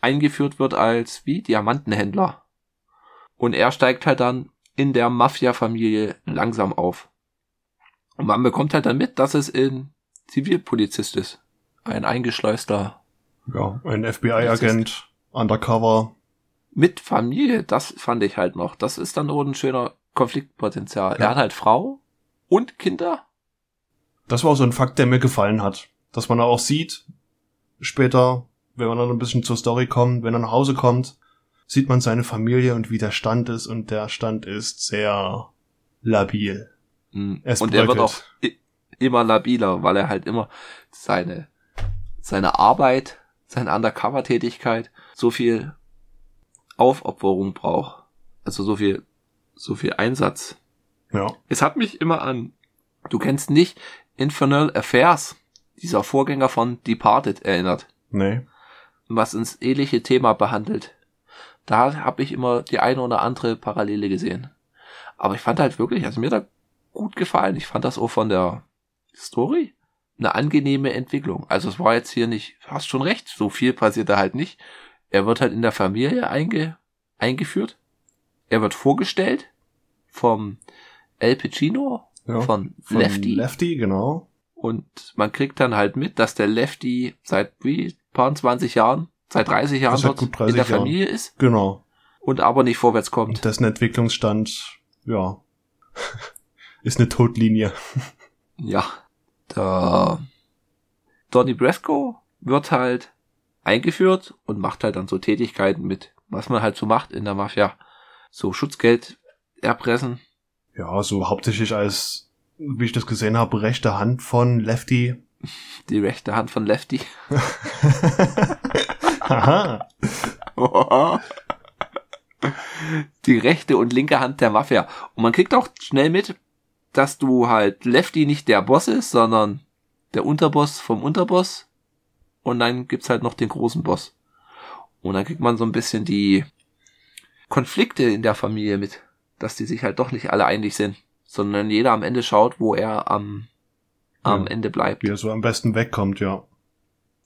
eingeführt wird als wie Diamantenhändler. Und er steigt halt dann in der Mafia-Familie langsam auf. Und man bekommt halt dann mit, dass es ein Zivilpolizist ist. Ein eingeschleuster Ja, ein FBI-Agent, undercover. mit Familie, das fand ich halt noch. Das ist dann nur ein schöner Konfliktpotenzial. Ja. Er hat halt Frau und Kinder. Das war auch so ein Fakt, der mir gefallen hat. Dass man auch sieht, später, wenn man dann ein bisschen zur Story kommt, wenn er nach Hause kommt, sieht man seine Familie und wie der Stand ist und der Stand ist sehr labil. Mhm. Es Und er wird auch bröckelt. immer labiler, weil er halt immer seine, seine Arbeit, seine Undercover-Tätigkeit so viel Aufopferung braucht. Also so viel, so viel Einsatz. Ja. Es hat mich immer an du kennst nicht Infernal Affairs, dieser Vorgänger von Departed erinnert, Nee. was ins ähnliche Thema behandelt. Da habe ich immer die eine oder andere Parallele gesehen. Aber ich fand halt wirklich, also mir da gut gefallen. Ich fand das auch von der Story eine angenehme Entwicklung. Also es war jetzt hier nicht, hast schon recht, so viel passiert da halt nicht. Er wird halt in der Familie einge, eingeführt. Er wird vorgestellt vom El Pacino, Ja. von, Von Lefty. Lefty, genau. Und man kriegt dann halt mit, dass der Lefty seit wie paar 20 Jahren, seit 30 Jahren dort gut 30 in der Jahren. Familie ist Genau. und aber nicht vorwärts kommt. Und dessen Entwicklungsstand, ja, ist eine Todlinie. Ja. Der Donny Brasco wird halt eingeführt und macht halt dann so Tätigkeiten mit, was man halt so macht in der Mafia. So Schutzgeld erpressen. Ja, so hauptsächlich als, wie ich das gesehen habe, rechte Hand von Lefty. Die rechte Hand von Lefty. Haha. die rechte und linke Hand der Mafia. Und man kriegt auch schnell mit, dass du halt Lefty nicht der Boss ist, sondern der Unterboss vom Unterboss. Und dann gibt's halt noch den großen Boss. Und dann kriegt man so ein bisschen die Konflikte in der Familie mit, dass die sich halt doch nicht alle einig sind, sondern jeder am Ende schaut, wo er am, am Ja. Ende bleibt. Wie er so am besten wegkommt, ja.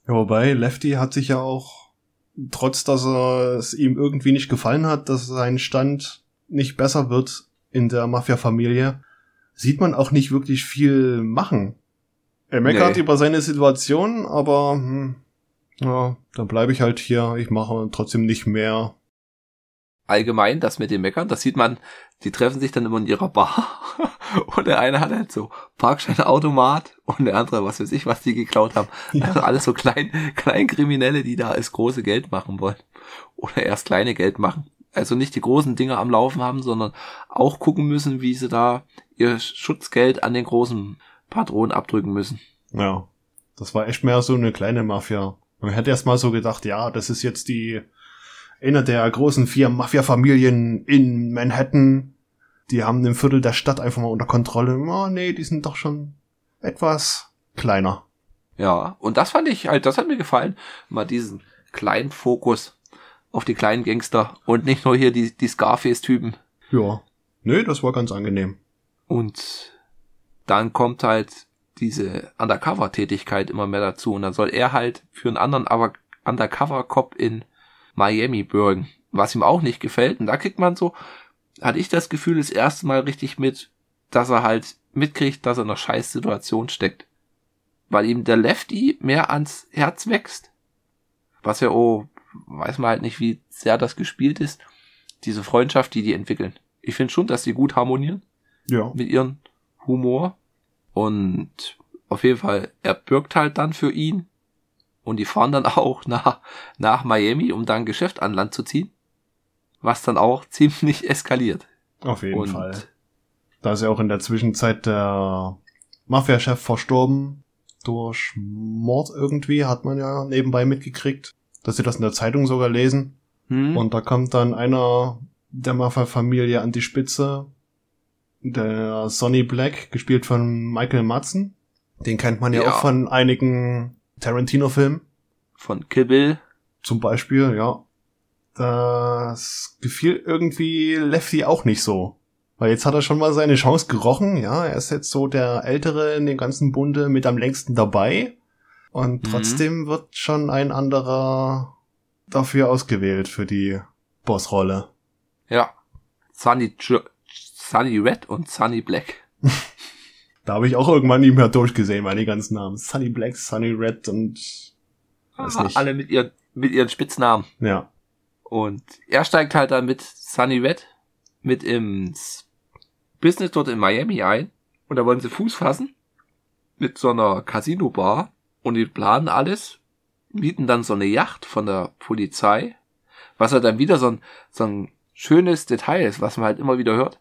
Ja, wobei, Lefty hat sich ja auch, trotz dass er es ihm irgendwie nicht gefallen hat, dass sein Stand nicht besser wird in der Mafia-Familie, sieht man auch nicht wirklich viel machen. Er meckert Nee. über seine Situation, aber hm, ja, dann bleibe ich halt hier. Ich mache trotzdem nicht mehr. Allgemein, das mit dem Meckern, das sieht man, die treffen sich dann immer in ihrer Bar und der eine hat halt so Parkscheinautomat und der andere, was weiß ich, was die geklaut haben. Also alles so klein, klein Kriminelle, die da das große Geld machen wollen. Oder erst kleine Geld machen. Also nicht die großen Dinge am Laufen haben, sondern auch gucken müssen, wie sie da ihr Schutzgeld an den großen Patron abdrücken müssen. Ja, das war echt mehr so eine kleine Mafia. Man hätte erst mal so gedacht, ja, das ist jetzt die eine der großen vier Mafia-Familien in Manhattan. Die haben ein Viertel der Stadt einfach mal unter Kontrolle. Oh, nee, die sind doch schon etwas kleiner. Ja, und das fand ich halt, das hat mir gefallen, mal diesen kleinen Fokus auf die kleinen Gangster und nicht nur hier die, die Scarface-Typen. Ja. Nee, das war ganz angenehm. Und dann kommt halt diese Undercover-Tätigkeit immer mehr dazu und dann soll er halt für einen anderen aber Undercover-Cop in Miami bürgen, was ihm auch nicht gefällt. Und da kriegt man so, hatte ich das Gefühl, das erste Mal richtig mit, dass er halt mitkriegt, dass er in einer scheiß Situation steckt. Weil ihm der Lefty mehr ans Herz wächst. Was ja, oh, weiß man halt nicht, wie sehr das gespielt ist. Diese Freundschaft, die die entwickeln. Ich finde schon, dass die gut harmonieren Ja. mit ihrem Humor. Und auf jeden Fall, er bürgt halt dann für ihn. Und die fahren dann auch nach, nach Miami, um dann ein Geschäft an Land zu ziehen. Was dann auch ziemlich eskaliert. Auf jeden Und Fall. Da ist ja auch in der Zwischenzeit der Mafia-Chef verstorben. Durch Mord irgendwie, hat man ja nebenbei mitgekriegt. Dass sie das in der Zeitung sogar lesen. Hm? Und da kommt dann einer der Mafia-Familie an die Spitze. Der Sonny Black, gespielt von Michael Madsen. Den kennt man ja, Ja. auch von einigen Tarantino-Filmen. Von Kill Bill. Zum Beispiel, ja. Das gefiel irgendwie Lefty auch nicht so. Weil jetzt hat er schon mal seine Chance gerochen, ja. Er ist jetzt so der Ältere in dem ganzen Bunde mit am längsten dabei. Und Mhm. trotzdem wird schon ein anderer dafür ausgewählt für die Bossrolle. Ja. Sunny, jo Sunny Red und Sunny Black. Da habe ich auch irgendwann nicht mehr durchgesehen, meine ganzen Namen. Sunny Black, Sunny Red und weiß nicht. alle mit ihren, mit ihren Spitznamen. Ja. Und er steigt halt dann mit Sunny Red mit ins Business dort in Miami ein. Und da wollen sie Fuß fassen. Mit so einer Casino-Bar. Und die planen alles. Mieten dann so eine Yacht von der Polizei. Was halt dann wieder so ein, so ein schönes Detail ist, was man halt immer wieder hört.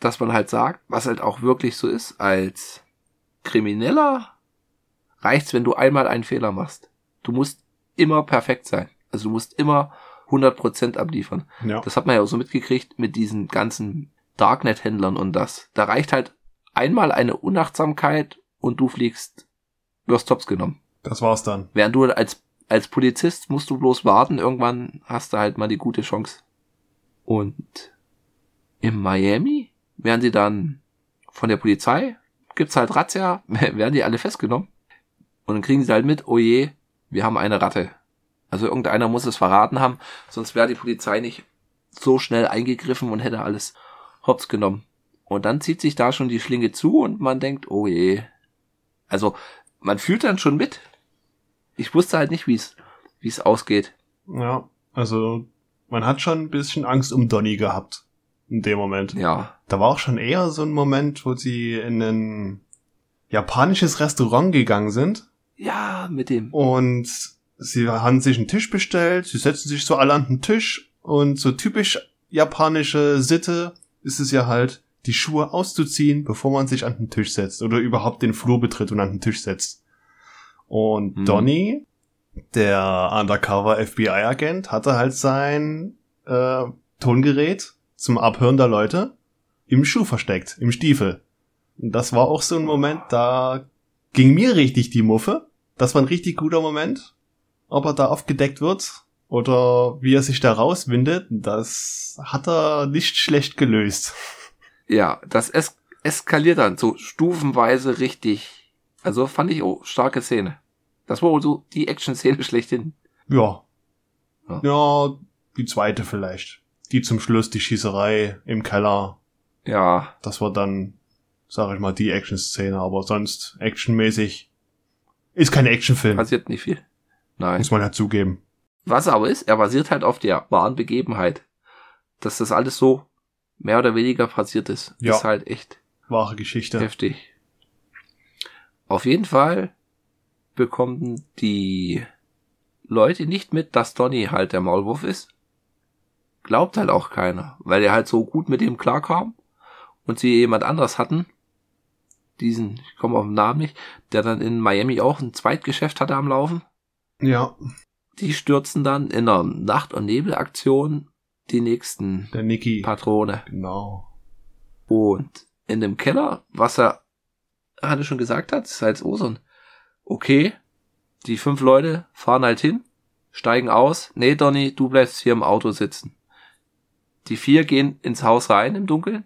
Dass man halt sagt, was halt auch wirklich so ist, als Krimineller reicht's, wenn du einmal einen Fehler machst. Du musst immer perfekt sein. Also du musst immer 100% abliefern. Ja. Das hat man ja auch so mitgekriegt mit diesen ganzen Darknet-Händlern und das. Da reicht halt einmal eine Unachtsamkeit und du fliegst, wirst tops genommen. Das war's dann. Während du als, als Polizist musst du bloß warten, irgendwann hast du halt mal die gute Chance. Und in Miami werden sie dann von der Polizei, gibt's halt Razzia, werden die alle festgenommen. Und dann kriegen sie halt mit, oh je, wir haben eine Ratte. Also irgendeiner muss es verraten haben, sonst wäre die Polizei nicht so schnell eingegriffen und hätte alles hops genommen. Und dann zieht sich da schon die Schlinge zu und man denkt, oh je. Also, man fühlt dann schon mit. Ich wusste halt nicht, wie es, wie es ausgeht. Ja, also man hat schon ein bisschen Angst um Donny gehabt in dem Moment. Ja. Da war auch schon eher so ein Moment, wo sie in ein japanisches Restaurant gegangen sind Ja, mit dem. und sie haben sich einen Tisch bestellt, sie setzen sich so alle an den Tisch und so typisch japanische Sitte ist es ja halt, die Schuhe auszuziehen, bevor man sich an den Tisch setzt oder überhaupt den Flur betritt und an den Tisch setzt. Und Mhm. Donny, der Undercover FBI-Agent, hatte halt sein äh, Tongerät zum Abhören der Leute im Schuh versteckt, im Stiefel. Und das war auch so ein Moment, da ging mir richtig die Muffe. Das war ein richtig guter Moment. Ob er da aufgedeckt wird oder wie er sich da rauswindet, das hat er nicht schlecht gelöst. Ja, das es eskaliert dann so stufenweise richtig. Also fand ich auch starke Szene. Das war wohl so die Action-Szene schlechthin. Ja. Ja. Ja, die zweite vielleicht. Die zum Schluss, die Schießerei im Keller. Ja, Das war dann, sag ich mal, die Action-Szene, aber sonst actionmäßig ist kein Actionfilm, passiert nicht viel. Nein. muss man ja zugeben. Was aber ist, er basiert halt auf der wahren Begebenheit. Dass das alles so mehr oder weniger passiert ist. Ja. Ist halt echt Wahre Geschichte. heftig. Auf jeden Fall bekommen die Leute nicht mit, dass Donny halt der Maulwurf ist. Glaubt halt auch keiner, weil er halt so gut mit ihm klarkam und sie jemand anders hatten. Diesen, ich komme auf den Namen nicht, der dann in Miami auch ein Zweitgeschäft hatte am Laufen. Ja, Die stürzen dann in einer Nacht- und Nebelaktion die nächsten der Niki. Patrone. Genau. Und in dem Keller, was er Hanne schon gesagt hat, ist halt so so ein, okay, die fünf Leute fahren halt hin, steigen aus, nee, Donny, du bleibst hier im Auto sitzen. Die vier gehen ins Haus rein im Dunkeln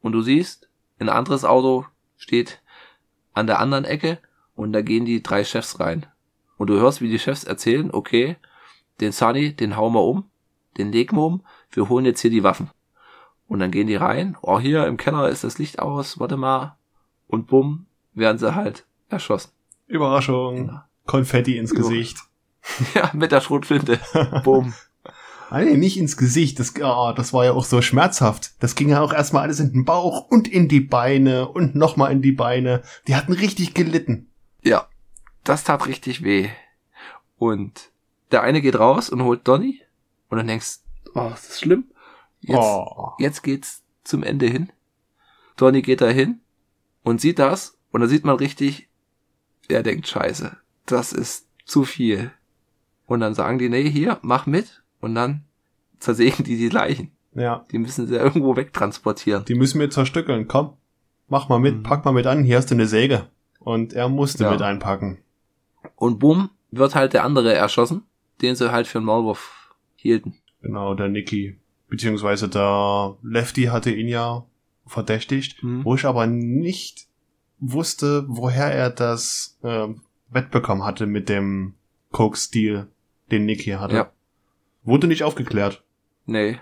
und du siehst, ein anderes Auto steht an der anderen Ecke und da gehen die drei Chefs rein. Und du hörst, wie die Chefs erzählen, okay, den Sunny, den hauen wir um, den legen wir um, wir holen jetzt hier die Waffen. Und dann gehen die rein, oh hier im Keller ist das Licht aus, warte mal. Und bumm, werden sie halt erschossen. Überraschung. Genau. Konfetti ins. Gesicht. Ja, mit der Schrotflinte. bumm. Ah, nee, nicht ins Gesicht. Das, ah, das war ja auch so schmerzhaft. Das ging ja auch erstmal alles in den Bauch und in die Beine und nochmal in die Beine. Die hatten richtig gelitten. Ja, das tat richtig weh. Und der eine geht raus und holt Donny. Und dann denkst oh, das ist schlimm. Jetzt, Oh. jetzt geht's zum Ende hin. Donny geht da hin und sieht das. Und da sieht man richtig, er denkt, scheiße, das ist zu viel. Und dann sagen die, nee, hier, mach mit. Und dann zersägen die die Leichen. Ja, Die müssen sie irgendwo wegtransportieren. die müssen wir zerstückeln. Komm, mach mal mit, Mhm. pack mal mit an. Hier hast du eine Säge. Und er musste Ja. mit einpacken. Und bumm, wird halt der andere erschossen, den sie halt für einen Maulwurf hielten. Genau, der Niki. Beziehungsweise der Lefty hatte ihn ja verdächtigt, Mhm. wo ich aber nicht wusste, woher er das äh, wettbekommen hatte mit dem Coke-Stil, den Niki hatte. Ja. Wurde nicht aufgeklärt. Nee.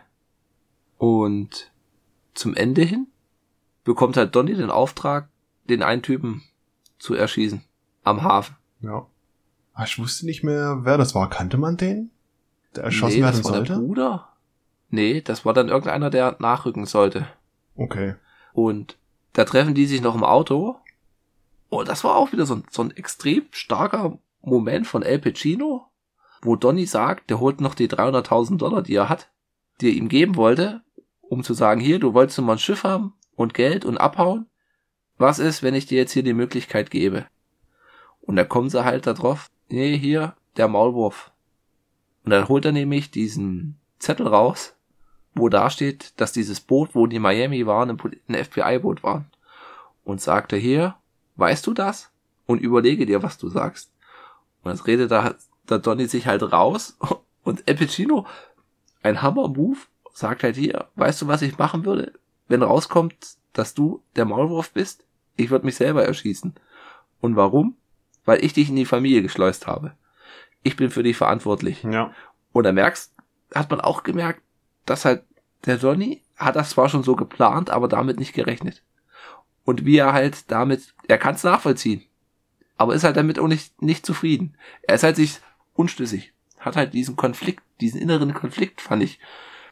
Und zum Ende hin bekommt halt Donny den Auftrag, den einen Typen zu erschießen. Am Hafen. Ja. Ah, Ich wusste nicht mehr, wer das war. Kannte man den? Der erschossen nee, werden das war der? Bruder. Nee, das war dann irgendeiner, der nachrücken sollte. Okay. Und da treffen die sich noch im Auto. Und das war auch wieder so ein, so ein extrem starker Moment von El Pacino, wo Donny sagt, der holt noch die 300.000 Dollar, die er hat, die er ihm geben wollte, um zu sagen, hier, du wolltest nur mal ein Schiff haben und Geld und abhauen. Was ist, wenn ich dir jetzt hier die Möglichkeit gebe? Und da kommen sie halt da drauf, nee, hier, der Maulwurf. Und dann holt er nämlich diesen Zettel raus, wo da steht, dass dieses Boot, wo die Miami waren, ein FBI-Boot war. und sagte hier, weißt du das? Und überlege dir, was du sagst. Und das redet da, da Donny sich halt raus und Epicino, ein Hammer-Move, sagt halt hier, weißt du, was ich machen würde, wenn rauskommt, dass du der Maulwurf bist? Ich würde mich selber erschießen. Und warum? Weil ich dich in die Familie geschleust habe. Ich bin für dich verantwortlich. Ja. Und da merkst, hat man auch gemerkt, dass halt der Johnny hat das zwar schon so geplant, aber damit nicht gerechnet. Und wie er halt damit, er kann es nachvollziehen, aber ist halt damit auch nicht, nicht zufrieden. Er ist halt sich unschlüssig. Hat halt diesen Konflikt, diesen inneren Konflikt, fand ich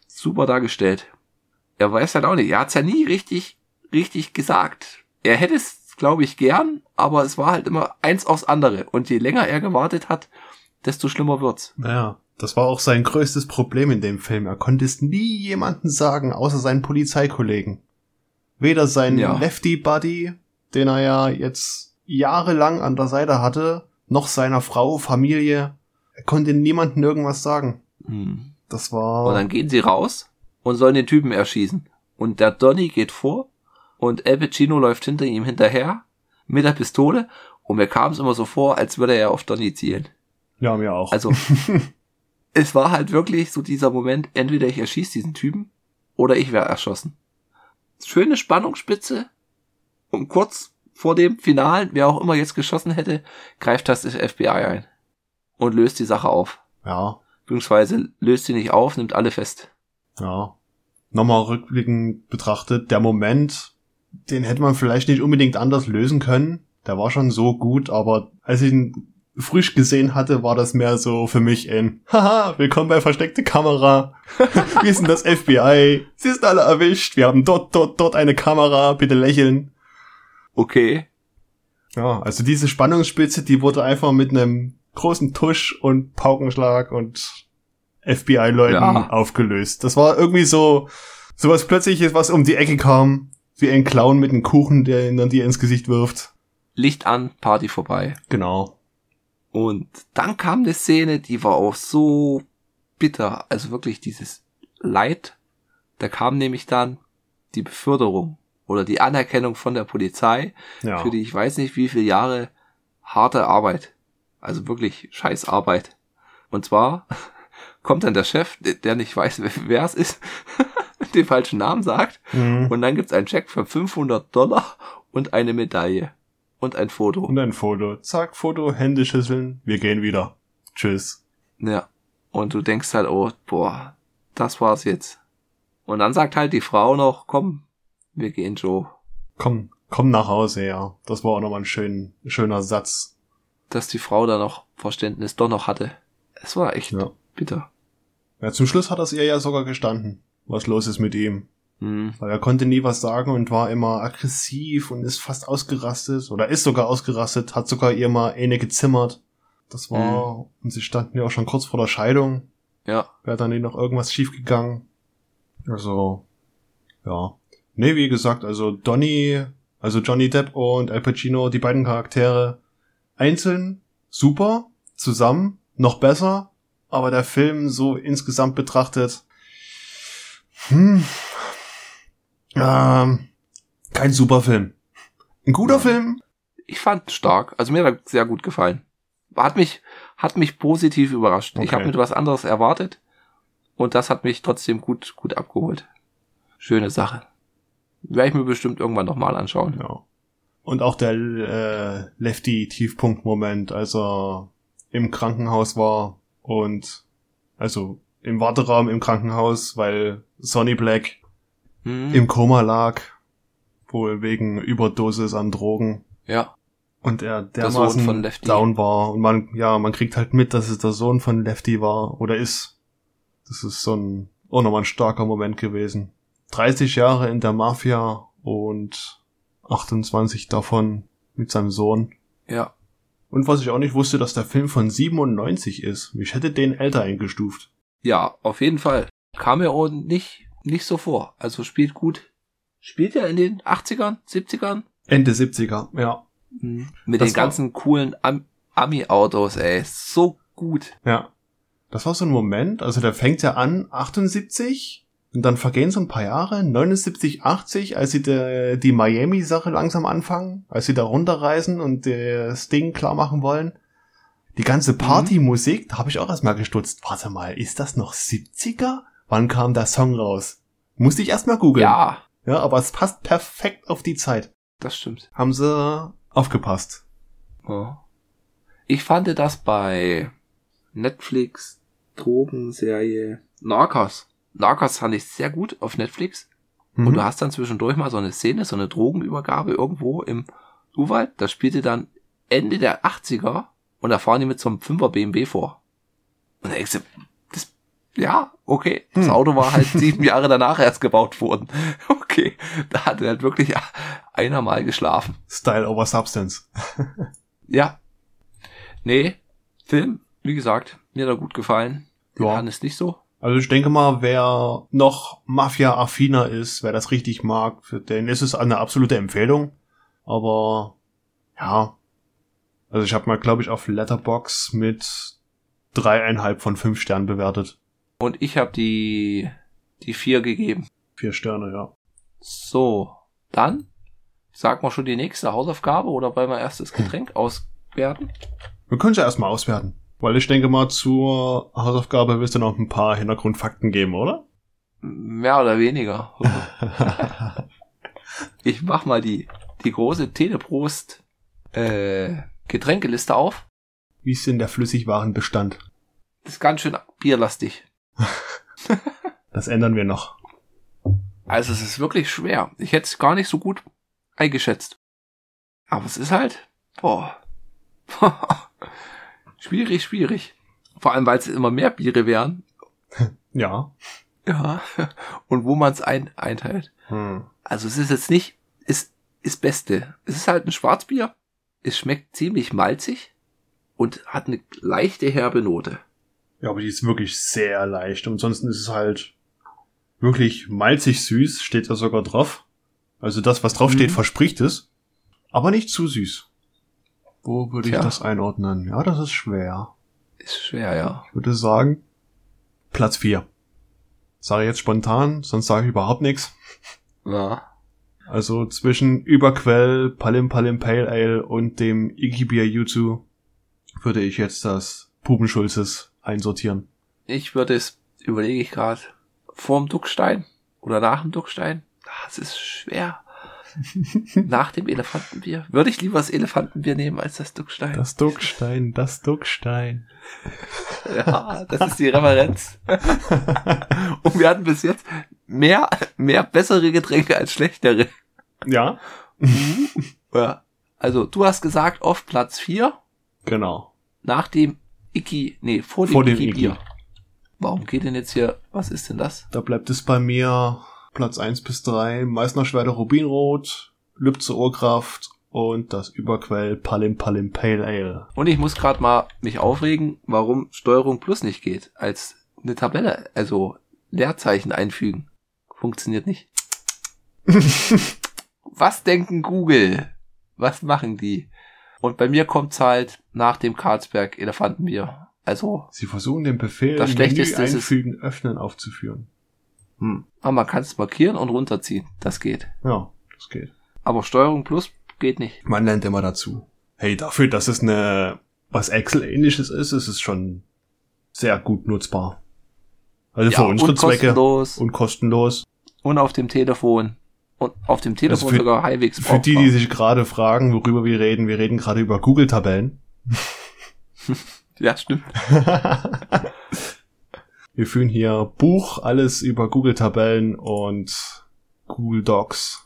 super dargestellt. Er weiß halt auch nicht, er hat's ja nie richtig, richtig gesagt. Er hätte es, glaube ich, gern, aber es war halt immer eins aufs andere. Und je länger er gewartet hat, desto schlimmer wird's. Naja, das war auch sein größtes Problem in dem Film. Er konnte es nie jemanden sagen, außer seinen Polizeikollegen. Weder sein Ja. Lefty-Buddy, den er ja jetzt jahrelang an der Seite hatte, noch seiner Frau, Familie. Er konnte niemandem irgendwas sagen. Hm. Das war... Und dann gehen sie raus und sollen den Typen erschießen. Und der Donny geht vor und El Pacino läuft hinter ihm hinterher mit der Pistole und mir kam es immer so vor, als würde er auf Donny zielen. ja, mir auch. Also es war halt wirklich so dieser Moment, entweder ich erschieße diesen Typen oder ich wäre erschossen. Schöne Spannungsspitze und kurz vor dem Finalen, wer auch immer jetzt geschossen hätte, greift das FBI ein und löst die Sache auf. ja, Beziehungsweise löst sie nicht auf, nimmt alle fest. ja. Nochmal rückblickend betrachtet, der Moment, den hätte man vielleicht nicht unbedingt anders lösen können. Der war schon so gut, aber als ich ihn frisch gesehen hatte, war das mehr so für mich ein Haha, willkommen bei versteckte Kamera. Wir sind das FBI. Sie sind alle erwischt. Wir haben dort, dort, dort eine Kamera. Bitte lächeln. Okay, Ja, also diese Spannungsspitze, die wurde einfach mit einem großen Tusch und Paukenschlag und FBI-Leuten Ja. aufgelöst. Das war irgendwie so, sowas plötzliches, was um die Ecke kam, wie ein Clown mit einem Kuchen, der ihn dann dir ins Gesicht wirft. Licht an, Party vorbei. Genau. Und dann kam eine Szene, die war auch so bitter. Also wirklich dieses Leid. Da kam nämlich dann die Beförderung oder die Anerkennung von der Polizei Ja. für die ich weiß nicht wie viele Jahre harte Arbeit. Also wirklich scheiß Arbeit. Und zwar kommt dann der Chef, der- nicht weiß, wer- wer es ist, den falschen Namen sagt. Mhm. Und dann gibt's einen Check für 500 Dollar und eine Medaille. Und ein Foto. Und ein Foto. Zack, Foto, Hände schüsseln, wir gehen wieder. Tschüss. Ja. Und du denkst halt, oh, boah, das war's jetzt. Und dann sagt halt die Frau noch, komm, wir gehen Joe. Komm, komm nach Hause, ja. Das war auch nochmal ein schön, schöner Satz. Dass die Frau da noch Verständnis doch noch hatte. Es war echt Ja. bitter. Ja, zum Schluss hat das ihr ja sogar gestanden, was los ist mit ihm. Hm. Weil er konnte nie was sagen und war immer aggressiv und ist fast ausgerastet oder ist sogar ausgerastet, hat sogar ihr mal eine gezimmert. Das war, und sie standen ja auch schon kurz vor der Scheidung. Ja. Wäre dann nicht noch irgendwas schiefgegangen. Also, ja. Nee, wie gesagt, also Donny, also Johnny Depp und Al Pacino, die beiden Charaktere, einzeln super, zusammen noch besser, aber der Film so insgesamt betrachtet, hm, ähm, kein super Film. Ein guter Film, Ich fand stark. Also mir hat er sehr gut gefallen. Hat mich, hat mich positiv überrascht. Ich Okay. habe mit was anderes erwartet. Und das hat mich trotzdem gut, gut abgeholt. Schöne Sache. Werde ich mir bestimmt irgendwann nochmal anschauen. Ja. Und auch der äh, Lefty-Tiefpunkt-Moment, als er im Krankenhaus war und also im Warteraum im Krankenhaus, weil Sonny Black Hm. im Koma lag, wohl wegen Überdosis an Drogen Ja. und er Sohn dermaßen von Lefty. down war und man ja man kriegt halt mit, dass es der Sohn von Lefty war oder ist. Das ist so ein auch nochmal ein starker Moment gewesen. 30 Jahre in der Mafia und 28 davon mit seinem Sohn. Ja. Und was ich auch nicht wusste, dass der Film von 97 ist. Ich hätte den älter eingestuft. Ja, auf jeden Fall. Kam mir auch nicht, nicht so vor. Also spielt gut. Spielt er in den 80ern, 70ern? Ende 70er, ja. Mit Das den ganzen coolen Am Ami-Autos, ey. So gut. Ja. Das war so ein Moment, also der fängt ja an, 78, Und dann vergehen so ein paar Jahre, 79, 80, als sie de, die Miami-Sache langsam anfangen, als sie da runterreisen und das Ding klar machen wollen. Die ganze Partymusik, da habe ich auch erstmal gestutzt. Warte mal, ist das noch 70er? Wann kam der Song raus? Musste ich erstmal googeln. Ja, Ja, aber es passt perfekt auf die Zeit. das stimmt. Haben sie aufgepasst. Ja. Ich fand das bei Netflix Drogenserie Narcos. Narcos fand ich sehr gut auf Netflix. Und Mhm. du hast dann zwischendurch mal so eine Szene, so eine Drogenübergabe irgendwo im Urwald. Das spielte dann Ende der 80er und da fahren die mit so einem 5er BMW vor. Und da denkst du, das, ja, okay. Das Hm. Auto war halt sieben Jahre danach erst gebaut worden. Okay. Da hat halt wirklich einer mal geschlafen. Style over Substance. Ja. Nee, Film, wie gesagt, mir hat er gut gefallen. Ja. Ist nicht so. Also ich denke mal, wer noch Mafia-affiner ist, wer das richtig mag, für den ist es eine absolute Empfehlung. Aber ja, also ich habe mal, glaube ich, auf Letterbox mit dreieinhalb von fünf Sternen bewertet. Und ich habe die, die vier gegeben. Vier Sterne, ja. So, dann sagen wir schon die nächste Hausaufgabe oder wollen wir erst das Getränk auswerten? Wir können es ja erstmal auswerten. Weil ich denke mal, zur Hausaufgabe wirst du noch ein paar Hintergrundfakten geben, oder? Mehr oder weniger. Ich mach mal die, die große Teleprost äh, Getränkeliste auf. Wie ist denn der Flüssigwarenbestand? Das ist ganz schön bierlastig. Das ändern wir noch. Also es ist wirklich schwer. Ich hätte es gar nicht so gut eingeschätzt. Aber es ist halt, boah. schwierig, schwierig. Vor allem, weil es immer mehr Biere wären. Ja. Ja. Und wo man es ein, einteilt. Hm. Also es ist jetzt nicht, ist, ist Beste. Es ist halt ein Schwarzbier. Es schmeckt ziemlich malzig und hat eine leichte herbe Note. Ja, aber die ist wirklich sehr leicht. Und ansonsten ist es halt wirklich malzig süß, steht da sogar drauf. Also das, was drauf steht, Mhm. verspricht es. Aber nicht zu süß. Wo würde ich das einordnen? Ja, das ist schwer. Ist schwer, ja. Ich würde sagen, Platz 4. Sage ich jetzt spontan, sonst sage ich überhaupt nichts. Ja. Also zwischen Überquell, Palim Palim Pale Ale und dem Ikibier Jutsu würde ich jetzt das Pubenschulzes einsortieren. Ich würde es, überlege ich gerade, vorm Duckstein oder nach dem Duckstein. Das ist schwer. nach dem Elefantenbier. Würde ich lieber das Elefantenbier nehmen als das Duckstein. Das Duckstein, das Duckstein. Ja, das ist die Referenz. Und wir hatten bis jetzt mehr, mehr bessere Getränke als schlechtere. Ja, Ja. Also, du hast gesagt, auf Platz 4 genau. nach dem Iki, nee, vor dem, Vor dem Iki-Bier. Iki. Warum geht denn jetzt hier, was ist denn das? Da bleibt es bei mir Platz 1 bis 3, Meißner Schwerte Rubinrot, Lübze Urkraft und das Überquell Palim Palim Pale Ale. Und ich muss gerade mal mich aufregen, warum Steuerung Plus nicht geht, als eine Tabelle, also Leerzeichen einfügen. Funktioniert nicht. Was denken Google? Was machen die? Und bei mir kommt's halt nach dem Karlsberg Elefantenbier. Also, Sie versuchen den Befehl Das Menü Schlechteste ist es- einfügen, öffnen aufzuführen. Hm. Aber man kann es markieren und runterziehen. Das geht. Ja, das geht. Aber Steuerung Plus geht nicht. Man lernt immer dazu. Hey, dafür, dass es eine, was Excel-ähnliches ist, ist es schon sehr gut nutzbar. Also für unsere und Zwecke kostenlos und kostenlos. und auf dem Telefon. Und auf dem Telefon Also für- sogar halbwegs Für die, die sich gerade fragen, worüber wir reden, wir reden gerade über Google-Tabellen. Ja, stimmt. Wir führen hier Buch, alles über Google-Tabellen und Google Docs.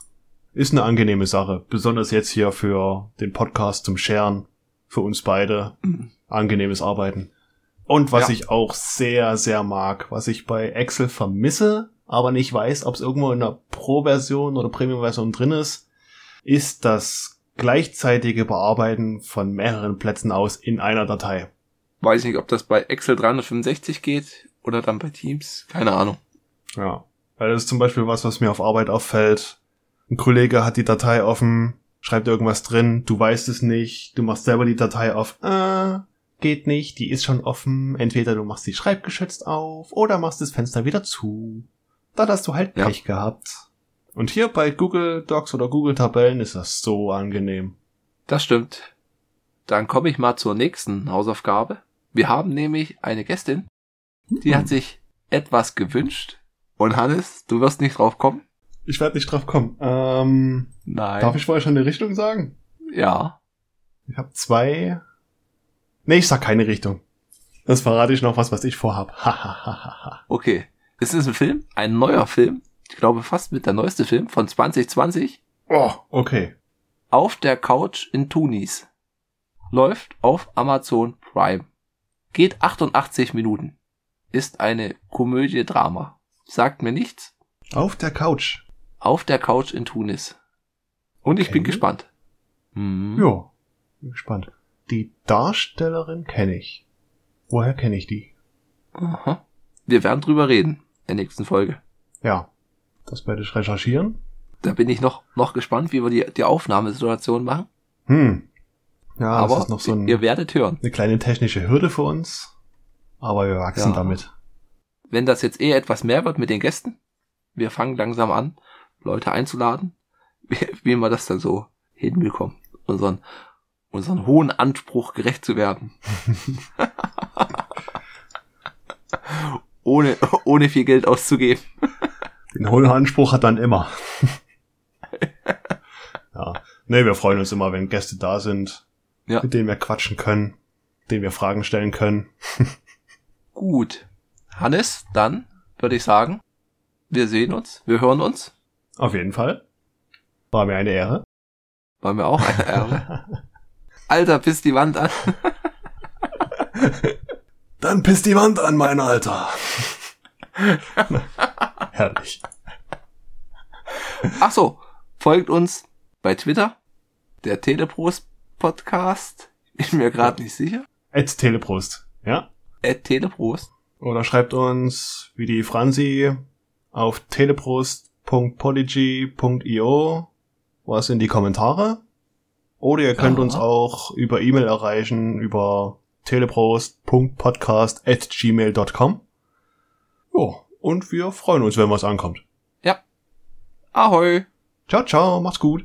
Ist eine angenehme Sache. Besonders jetzt hier für den Podcast zum Sharen. Für uns beide. Mhm. Angenehmes Arbeiten. Und was Ja. ich auch sehr, sehr mag, was ich bei Excel vermisse, aber nicht weiß, ob es irgendwo in der Pro-Version oder Premium-Version drin ist, ist das gleichzeitige Bearbeiten von mehreren Plätzen aus in einer Datei. Weiß nicht, ob das bei Excel 365 geht oder dann bei Teams. Keine Ahnung. Ja. Weil das ist zum Beispiel was, was mir auf Arbeit auffällt. Ein Kollege hat die Datei offen, schreibt irgendwas drin, du weißt es nicht, du machst selber die Datei auf, äh, geht nicht, die ist schon offen. Entweder du machst die schreibgeschützt auf oder machst das Fenster wieder zu. dann hast du halt Ja. Pech gehabt. Und hier bei Google Docs oder Google Tabellen ist das so angenehm. Das stimmt. Dann komme ich mal zur nächsten Hausaufgabe. Wir haben nämlich eine Gästin, die hat sich etwas gewünscht. Und Hannes, du wirst nicht drauf kommen? Ich werde nicht drauf kommen. Ähm, Nein. darf ich vorher schon eine Richtung sagen? Ja. Ich habe zwei. Nee, ich sag keine Richtung. Das verrate ich noch was, was ich vorhab. Okay. Es ist ein Film, ein neuer Film. Ich glaube fast mit der neueste Film von 2020. oh, okay. Auf der Couch in Tunis. Läuft auf Amazon Prime. Geht 88 Minuten. Ist eine Komödie-Drama. Sagt mir nichts. Auf der Couch. Auf der Couch in Tunis. Und ich bin Okay. gespannt. Mhm. Jo, bin gespannt. Die Darstellerin kenne ich. Woher kenne ich die? Aha. Wir werden drüber reden in der nächsten Folge. Ja, das werde ich recherchieren. Da bin ich noch, noch gespannt, wie wir die, die Aufnahmesituation machen. Hm. Ja, Aber das ist noch so ein, ihr werdet hören. eine kleine technische Hürde für uns. Aber wir wachsen Ja. damit. Wenn das jetzt eh etwas mehr wird mit den Gästen, wir fangen langsam an, Leute einzuladen, wie, wie wir das dann so hinbekommen, unseren, unseren hohen Anspruch gerecht zu werden. ohne, ohne viel Geld auszugeben. Den hohen Anspruch hat dann immer. ja. Nee, wir freuen uns immer, wenn Gäste da sind, Ja. mit denen wir quatschen können, denen wir Fragen stellen können. Gut. Hannes, dann würde ich sagen, wir sehen uns, wir hören uns. Auf jeden Fall. War mir eine Ehre. War mir auch eine Ehre. Alter, piss die Wand an. Dann pisst die Wand an, mein Alter. Herrlich. Ach so, folgt uns bei Twitter, der Teleprost Podcast. Bin mir gerade nicht sicher. Ed Teleprost. Ja? Teleprost. Oder schreibt uns, wie die Franzi, auf teleprost.podigy.io was in die Kommentare. Oder ihr könnt Ja. uns auch über E-Mail erreichen, über teleprost.podcast.gmail.com. Jo, und wir freuen uns, wenn was ankommt. Ahoi. Ciao, ciao, macht's gut.